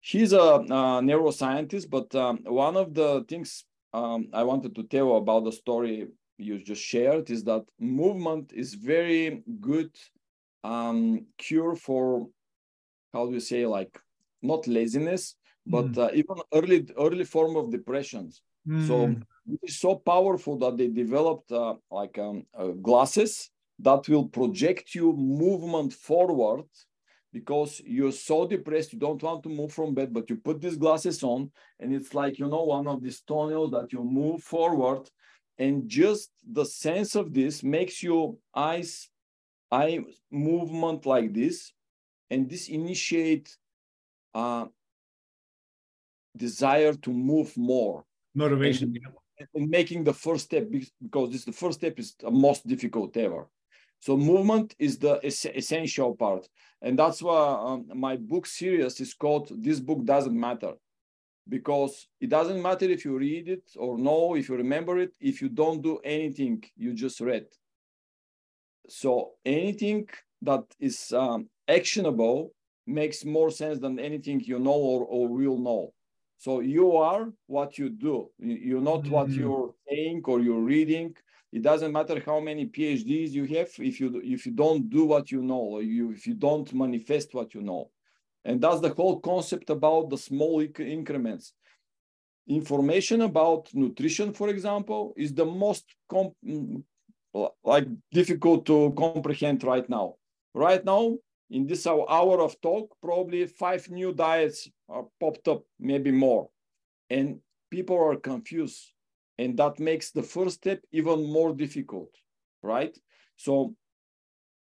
he's a, a neuroscientist, but um, one of the things um, I wanted to tell about the story you just shared is that movement is very good um, cure for how do you say like not laziness but mm. uh, even early early form of depressions mm. so it's so powerful that they developed uh, like um, uh, glasses that will project you movement forward because you're so depressed you don't want to move from bed but you put these glasses on and it's like you know one of these tunnels that you move forward and just the sense of this makes your eyes eye movement like this and this initiate uh, desire to move more motivation. and, and, making the first step because this the first step is the most difficult ever. So movement is the es- essential part. And that's why um, my book series is called this book doesn't matter. Because it doesn't matter if you read it or know if you remember it if you don't do anything you just read. So anything that is um, actionable makes more sense than anything you know or, or will know. So you are what you do. You're not mm-hmm. what you're saying or you're reading. It doesn't matter how many PhDs you have if you if you don't do what you know or you if you don't manifest what you know. And that's the whole concept about the small increments. Information about nutrition, for example, is the most comp- like difficult to comprehend right now. Right now, in this hour of talk, probably five new diets are popped up, maybe more. And people are confused. And that makes the first step even more difficult, right? So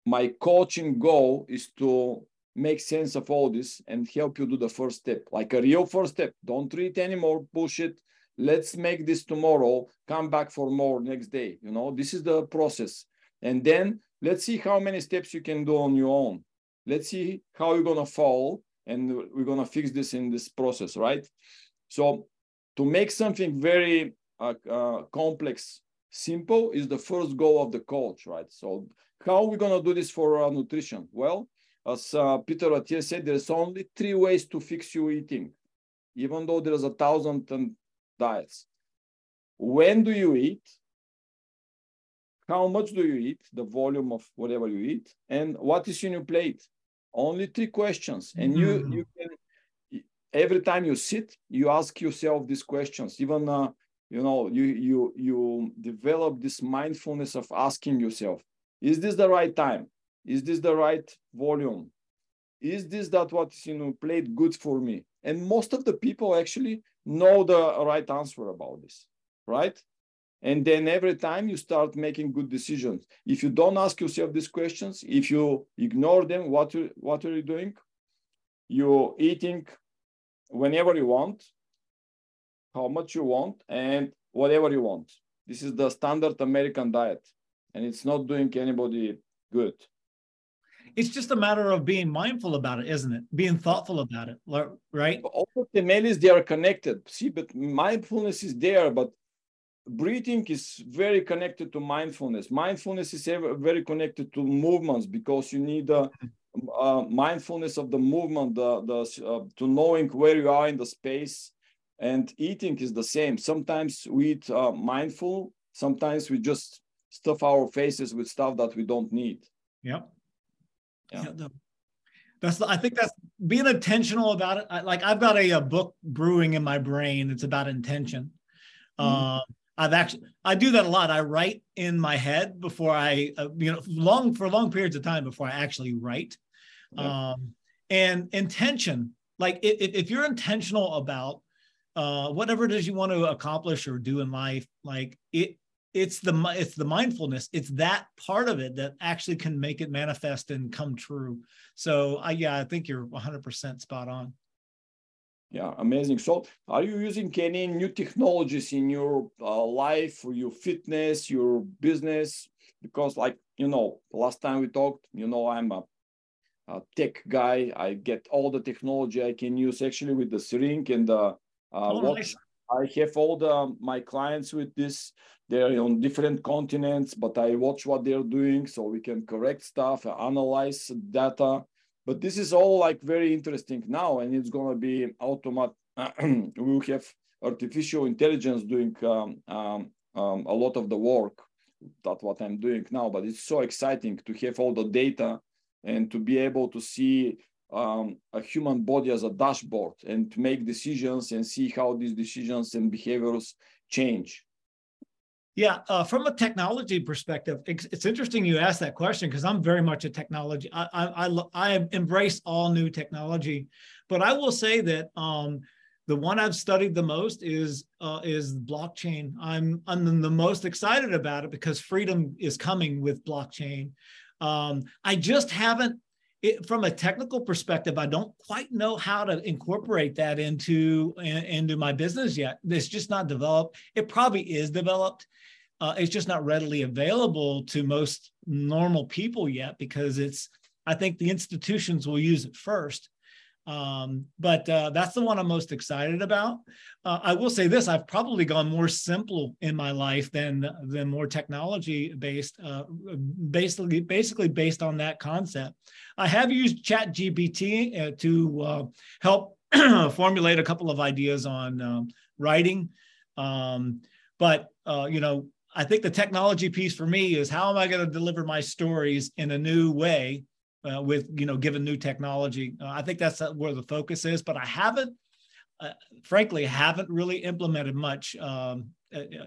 my coaching goal is to make sense of all this and help you do the first step, like a real first step. Don't treat anymore, push it. Let's make this tomorrow, come back for more next day. You know, this is the process. And then let's see how many steps you can do on your own let's see how you're going to fall and we're going to fix this in this process right so to make something very uh, uh, complex simple is the first goal of the coach, right? So how are we going to do this for uh, nutrition? Well, as uh, Peter Attia said, there's only three ways to fix your eating, even though there's a thousand diets. When do you eat? How much do you eat? The volume of whatever you eat, and what is in your plate? Only three questions, and mm-hmm. you you can every time you sit, you ask yourself these questions. Even uh, you know you you you develop this mindfulness of asking yourself, is this the right time? Is this the right volume? Is this that what you know played good for me? And most of the people actually know the right answer about this, right? And then every time you start making good decisions. If you don't ask yourself these questions, if you ignore them, what, what are you doing? You're eating whenever you want, how much you want, and whatever you want. This is the standard American diet, and it's not doing anybody good it's just a matter of being mindful about it, isn't it? Being thoughtful about it, right? All the temelis they are connected. See, but mindfulness is there, but breathing is very connected to mindfulness. Mindfulness is very connected to movements because you need a, a mindfulness of the movement, the, the uh, to knowing where you are in the space. And eating is the same. Sometimes we eat uh, mindful. Sometimes we just stuff our faces with stuff that we don't need. Yeah. Yeah. the, that's I think that's being intentional about it. I, like I've got a, a, book brewing in my brain. It's about intention. Mm-hmm. Uh, I've actually I do that a lot. I write in my head before I uh, you know long for long periods of time before I actually write. Yeah. Um, and intention, like if, if you're intentional about uh, whatever it is you want to accomplish or do in life, like it it's the it's the mindfulness it's that part of it that actually can make it manifest and come true so I, yeah i think you're 100% spot on yeah amazing so are you using any new technologies in your uh, life for your fitness your business because like you know last time we talked you know i'm a, a tech guy i get all the technology i can use actually with the syringe and the uh, oh, nice. I have all the my clients with this. They're on different continents, but I watch what they're doing so we can correct stuff, analyze data. But this is all like very interesting now, and it's gonna be automat. (clears throat) we'll have artificial intelligence doing um, um, um, a lot of the work. That's what I'm doing now. But it's so exciting to have all the data and to be able to see um, a human body as a dashboard and to make decisions and see how these decisions and behaviors change. Yeah, uh, from a technology perspective, it's, it's interesting you asked that question because I'm very much a technology. I, I, I, I, embrace all new technology, but I will say that um, the one I've studied the most is uh, is blockchain. I'm I'm the most excited about it because freedom is coming with blockchain. Um, I just haven't it, from a technical perspective, I don't quite know how to incorporate that into into my business yet. It's just not developed. It probably is developed. Uh, it's just not readily available to most normal people yet because it's. I think the institutions will use it first. Um, but uh, that's the one I'm most excited about. Uh, I will say this: I've probably gone more simple in my life than than more technology based. Uh, basically, basically based on that concept. I have used Chat GPT uh, to uh, help (clears throat) formulate a couple of ideas on um, writing, um, but uh, you know. I think the technology piece for me is how am I going to deliver my stories in a new way uh, with you know given new technology. Uh, I think that's where the focus is. But I haven't, uh, frankly, haven't really implemented much, um,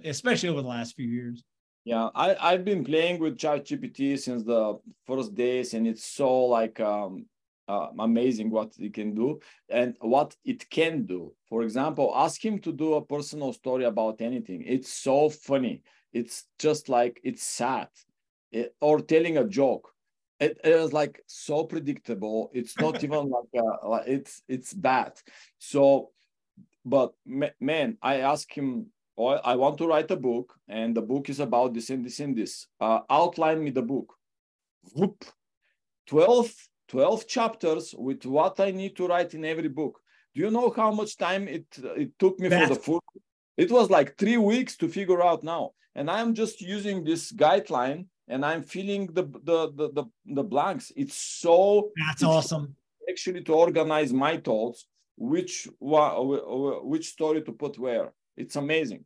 especially over the last few years. Yeah, I I've been playing with ChatGPT since the first days, and it's so like um, uh, amazing what it can do and what it can do. For example, ask him to do a personal story about anything. It's so funny. It's just like it's sad, it, or telling a joke it, it was like so predictable it's not (laughs) even like, a, like it's it's bad so but man i ask him oh, i want to write a book and the book is about this and this and this uh, outline me the book Whoop. 12 12 chapters with what i need to write in every book do you know how much time it it took me That's, for the full it was like three weeks to figure out now. And I'm just using this guideline and I'm filling the the the the, the blanks. It's so that's awesome. Actually, to organize my thoughts, which which story to put where. It's amazing.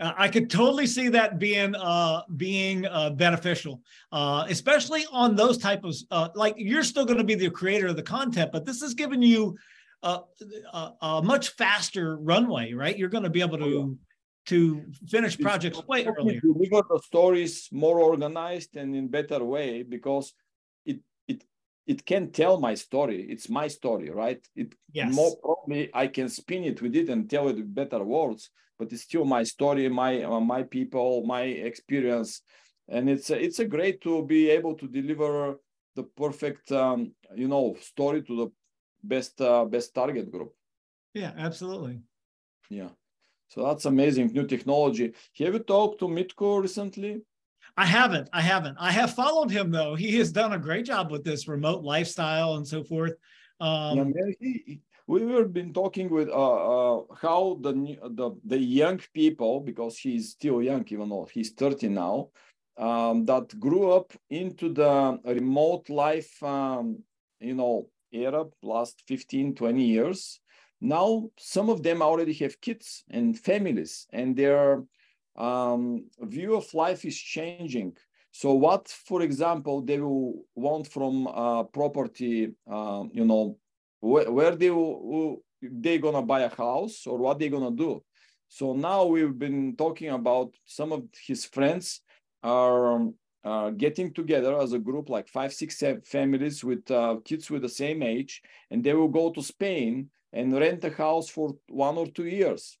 Uh, I could totally see that being uh, being uh, beneficial, uh, especially on those type of uh, like you're still going to be the creator of the content, but this is giving you a, a, a much faster runway, right? You're going to be able to oh, to finish projects way earlier. Deliver the stories more organized and in better way because it can tell my story. It's my story, right? It yes. more probably I can spin it with it and tell it with better words but it's still my story, my uh, my people, my experience, and it's a, it's a great to be able to deliver the perfect um, you know story to the best uh, best target group. Yeah, absolutely. Yeah, so that's amazing new technology. Have you talked to Mitko recently? I haven't. I haven't. I have followed him though. He has done a great job with this remote lifestyle and so forth. Um, yeah, man, he, we have been talking with uh, uh, how the, the the young people because he's still young even though he's 30 now um, that grew up into the remote life um, you know era last 15 20 years now some of them already have kids and families and their um, view of life is changing so what for example they will want from uh, property uh, you know where, where they they gonna buy a house or what they gonna do. So now we've been talking about some of his friends are uh, getting together as a group, like five, six families with uh, kids with the same age, and they will go to Spain and rent a house for one or two years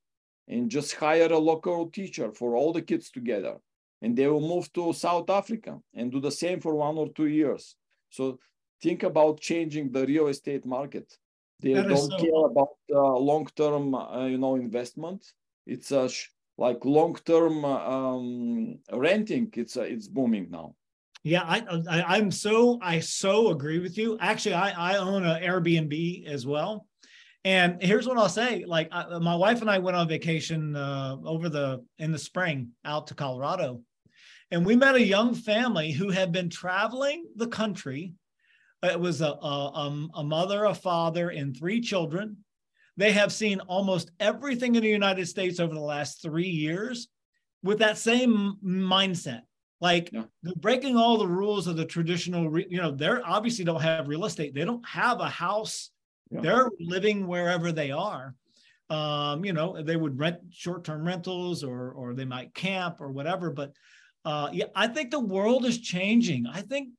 and just hire a local teacher for all the kids together. And they will move to South Africa and do the same for one or two years. So think about changing the real estate market. They that don't so care about uh, long-term, uh, you know, investment. It's a like long-term um, renting. It's uh, it's booming now. Yeah, I, I am so I so agree with you. Actually, I I own an Airbnb as well. And here's what I'll say: like I, my wife and I went on vacation uh, over the in the spring out to Colorado, and we met a young family who had been traveling the country it was a, a, um, a mother, a father, and three children. They have seen almost everything in the United States over the last three years with that same mindset. Like yeah. breaking all the rules of the traditional, you know, they're obviously don't have real estate. They don't have a house. They're living wherever they are. Um, you know, they would rent short-term rentals or or they might camp or whatever. But uh, yeah, I think the world is changing. I think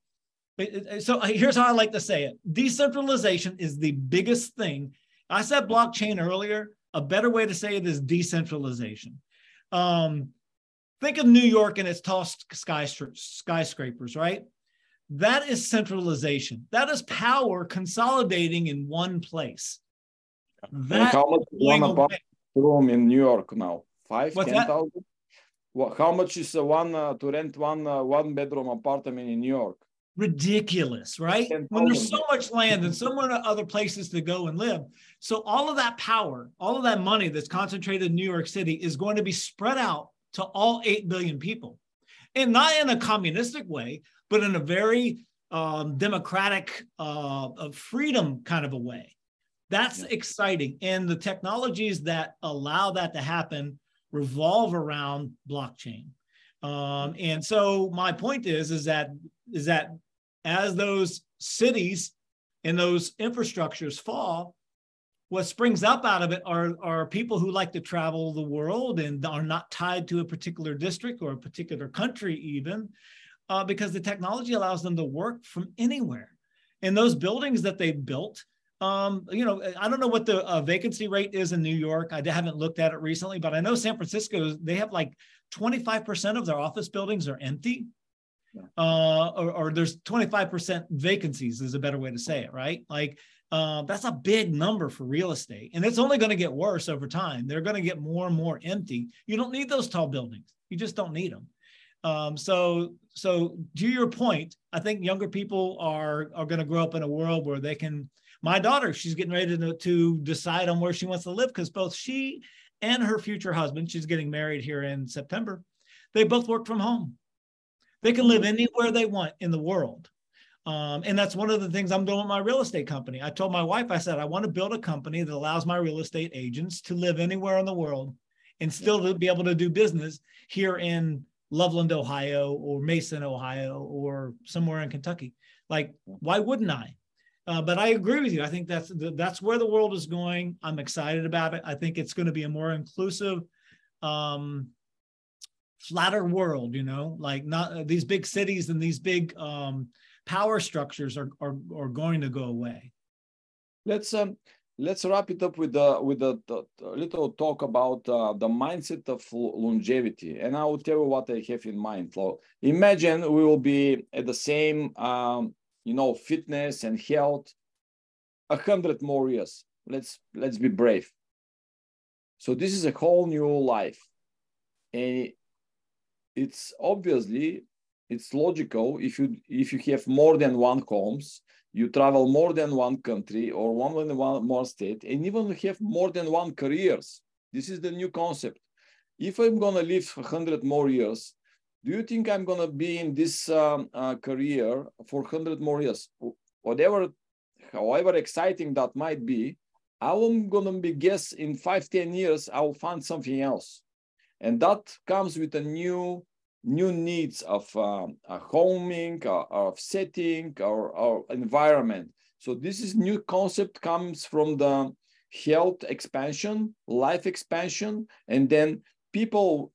so uh, here's how I like to say it decentralization is the biggest thing. I said blockchain earlier. A better way to say it is decentralization. Um, think of New York and its tall skyscrapers, right? That is centralization. That is power consolidating in one place. That how much one apartment room in New York now? Five, What's ten thousand. Well, how much is one uh, to rent one uh, one bedroom apartment in New York? ridiculous, right? When there's so much land and so many other places to go and live. So all of that power, all of that money that's concentrated in New York City is going to be spread out to all 8 billion people. And not in a communistic way, but in a very um, democratic, uh, freedom kind of a way. That's yeah. exciting. And the technologies that allow that to happen revolve around blockchain. Um, and so my point is, is that is that as those cities and those infrastructures fall, what springs up out of it are, are people who like to travel the world and are not tied to a particular district or a particular country, even uh, because the technology allows them to work from anywhere. And those buildings that they built, um, you know, I don't know what the uh, vacancy rate is in New York. I haven't looked at it recently, but I know San Francisco, they have like 25% of their office buildings are empty uh, or, or, there's 25% vacancies is a better way to say it, right? Like uh, that's a big number for real estate, and it's only going to get worse over time. They're going to get more and more empty. You don't need those tall buildings. You just don't need them. Um, so, so to your point, I think younger people are are going to grow up in a world where they can. My daughter, she's getting ready to, to decide on where she wants to live because both she and her future husband, she's getting married here in September, they both work from home. They can live anywhere they want in the world. Um, and that's one of the things I'm doing with my real estate company. I told my wife, I said, I want to build a company that allows my real estate agents to live anywhere in the world and still to be able to do business here in Loveland, Ohio, or Mason, Ohio, or somewhere in Kentucky. Like, why wouldn't I? Uh, but I agree with you. I think that's that's where the world is going. I'm excited about it. I think it's going to be a more inclusive, um, flatter world. You know, like not uh, these big cities and these big um, power structures are, are are going to go away. Let's um let's wrap it up with the with a, little talk about uh, the mindset of longevity. And i will tell you what i have in mind so imagine we will be at the same um, you know fitness and health a hundred more years. Let's let's be brave. So this is a whole new life. And it's obviously it's logical if you if you have more than one homes you travel more than one country or one one more state, and even have more than one careers. This is the new concept. If I'm gonna live 100 more years, do you think I'm gonna be in this um, uh, career for 100 more years? Whatever, however exciting that might be, I'm gonna be guess in five, 10 years, I'll find something else. And that comes with a new new needs of um, a homing, or, of setting, or, or environment. So this is new concept comes from the health expansion, life expansion, and then people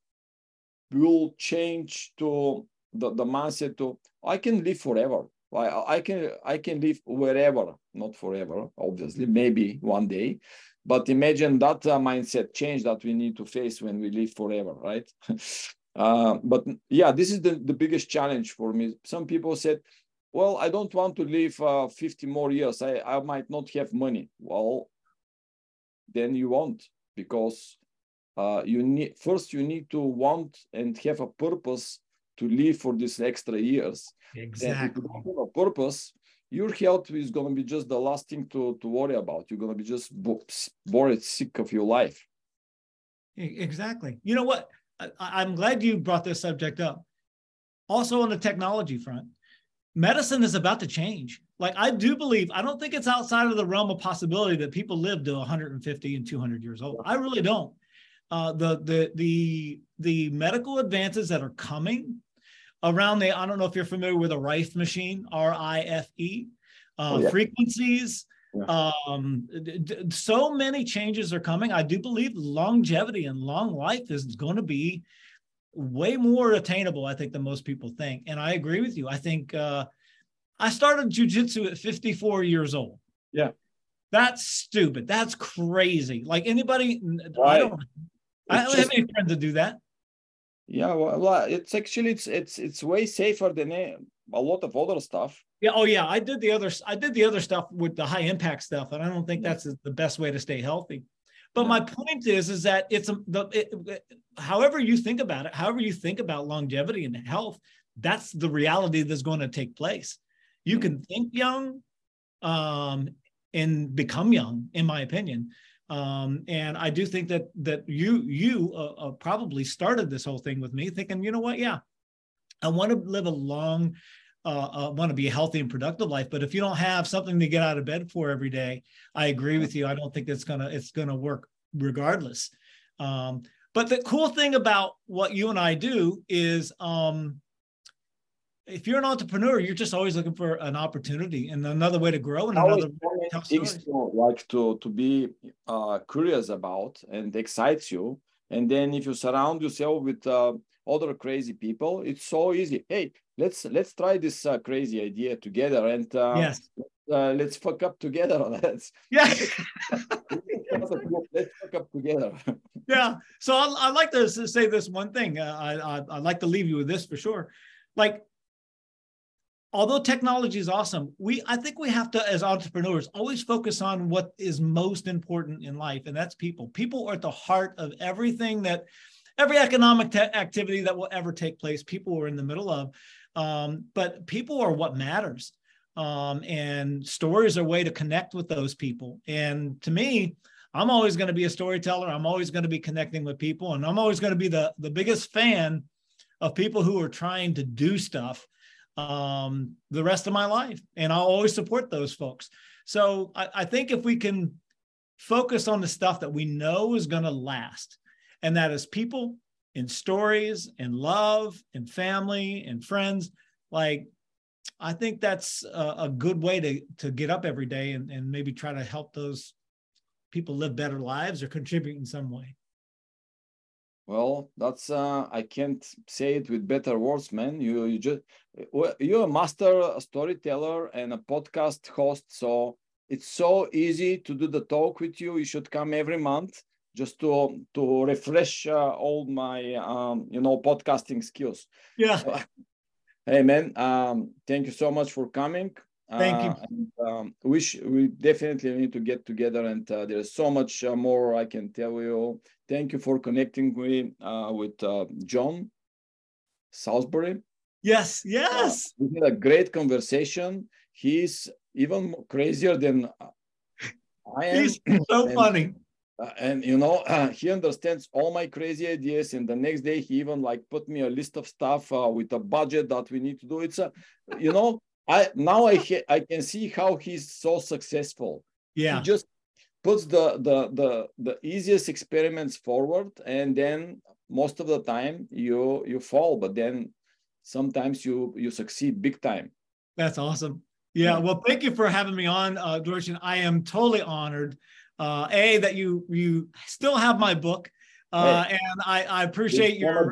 will change to the, the mindset to I can live forever. I, I can I can live wherever, not forever, obviously, maybe one day. But imagine that uh, mindset change that we need to face when we live forever, right? (laughs) Uh, but yeah, this is the, the biggest challenge for me. Some people said, well, I don't want to live uh, 50 more years. I, I might not have money. Well, then you won't because uh, you need first you need to want and have a purpose to live for these extra years. Exactly. And if you don't have a purpose, your health is going to be just the last thing to, to worry about. You're going to be just bored, sick of your life. Exactly. You know what? I, am glad you brought this subject up. Also, on the technology front, medicine is about to change. Like, I do believe, I don't think it's outside of the realm of possibility that people live to 150 and 200 years old. I really don't. Uh, the the the the medical advances that are coming around the I don't know if you're familiar with a Rife machine, R I F E, uh, oh, yeah. frequencies, yeah. Um, so many changes are coming. I do believe longevity and long life is going to be way more attainable, I think, than most people think. And I agree with you. I think uh, I started jujitsu at 54 years old. Yeah. That's stupid. That's crazy. Like anybody, right. I don't, I don't just, have any friends that do that. Yeah, well, it's actually it's it's it's way safer than a, a lot of other stuff. Yeah. Oh, yeah. I did the other. I did the other stuff with the high impact stuff, and I don't think that's the best way to stay healthy. But my point is, is that it's a, the. It, however you think about it, however you think about longevity and health, that's the reality that's going to take place. You can think young, um, and become young, in my opinion. Um, and I do think that that you you uh, uh, probably started this whole thing with me thinking, you know what? Yeah, I want to live a long uh, uh, want to be a healthy and productive life. But if you don't have something to get out of bed for every day, I agree with you. I don't think it's gonna it's gonna work regardless. Um, but the cool thing about what you and I do is, um, if you're an entrepreneur, you're just always looking for an opportunity and another way to grow and another things to like to to be uh, curious about and excites you. And then if you surround yourself with uh, other crazy people, it's so easy. Hey, let's let's try this uh, crazy idea together and uh, yes. Uh, let's fuck up together. let's (laughs) yeah. let's fuck up together. (laughs) yeah. So I, I like to say this one thing. Uh, I, I I like to leave you with this for sure. Like although technology is awesome we i think we have to as entrepreneurs always focus on what is most important in life and that's people people are at the heart of everything that every economic activity that will ever take place people are in the middle of um, but people are what matters. Um, and stories are a way to connect with those people. And to me, I'm always going to be a storyteller. I'm always going to be connecting with people, and I'm always going to be the the biggest fan of people who are trying to do stuff um, the rest of my life, and I'll always support those folks. So I, I think if we can focus on the stuff that we know is going to last, and that is people and stories and love and family and friends, like I think that's a, a, good way to to get up every day and, and maybe try to help those people live better lives or contribute in some way. Well, that's uh, I can't say it with better words, man. You you just you're a master storyteller and a podcast host, so it's so easy to do the talk with you. You should come every month just to to refresh uh, all my um, you know podcasting skills. Yeah. (laughs) hey man, um, thank you so much for coming. Thank you. Uh, and, um, we we definitely need to get together, and uh, there's so much uh, more I can tell you. Thank you for connecting me uh, with uh, John Salisbury. Yes, yes. we had a great conversation. He's even crazier than I am. He's so and, funny. and you know, he understands all my crazy ideas. And the next day, he even like put me a list of stuff with a budget that we need to do. It's a, you know I now I I can see how he's so successful. Yeah, he just puts the the the the easiest experiments forward, and then most of the time you you fall, but then sometimes you you succeed big time. That's awesome. Yeah, well, thank you for having me on, uh. I am totally honored. Uh, a that you you still have my book. Uh, hey, and I, I appreciate your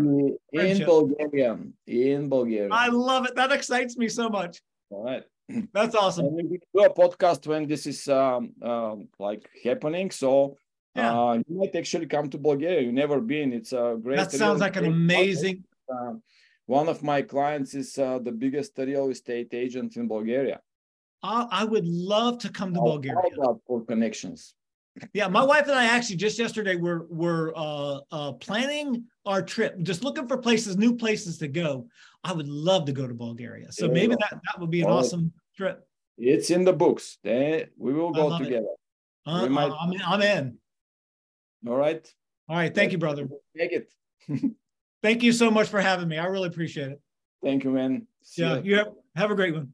in Bulgaria. In Bulgaria. I love it. That excites me so much. All right. That's awesome. And we do a podcast when this is um, um, like happening. So yeah. uh, you might actually come to Bulgaria. You've never been. It's a great. That sounds like an amazing. Uh, one of my clients is uh, the biggest real estate agent in Bulgaria. I, I would love to come to I'll Bulgaria. For connections. Yeah, my wife and I actually just yesterday were were uh, uh, planning our trip, just looking for places, new places to go. I would love to go to Bulgaria. So maybe that, that would be an awesome trip. It's in the books. Then we will go together. Uh, might... I'm, in, I'm in. All right. All right. Thank you, brother. Take it. (laughs) Thank you so much for having me. I really appreciate it. Thank you, man. See yeah, you. Have, have a great one.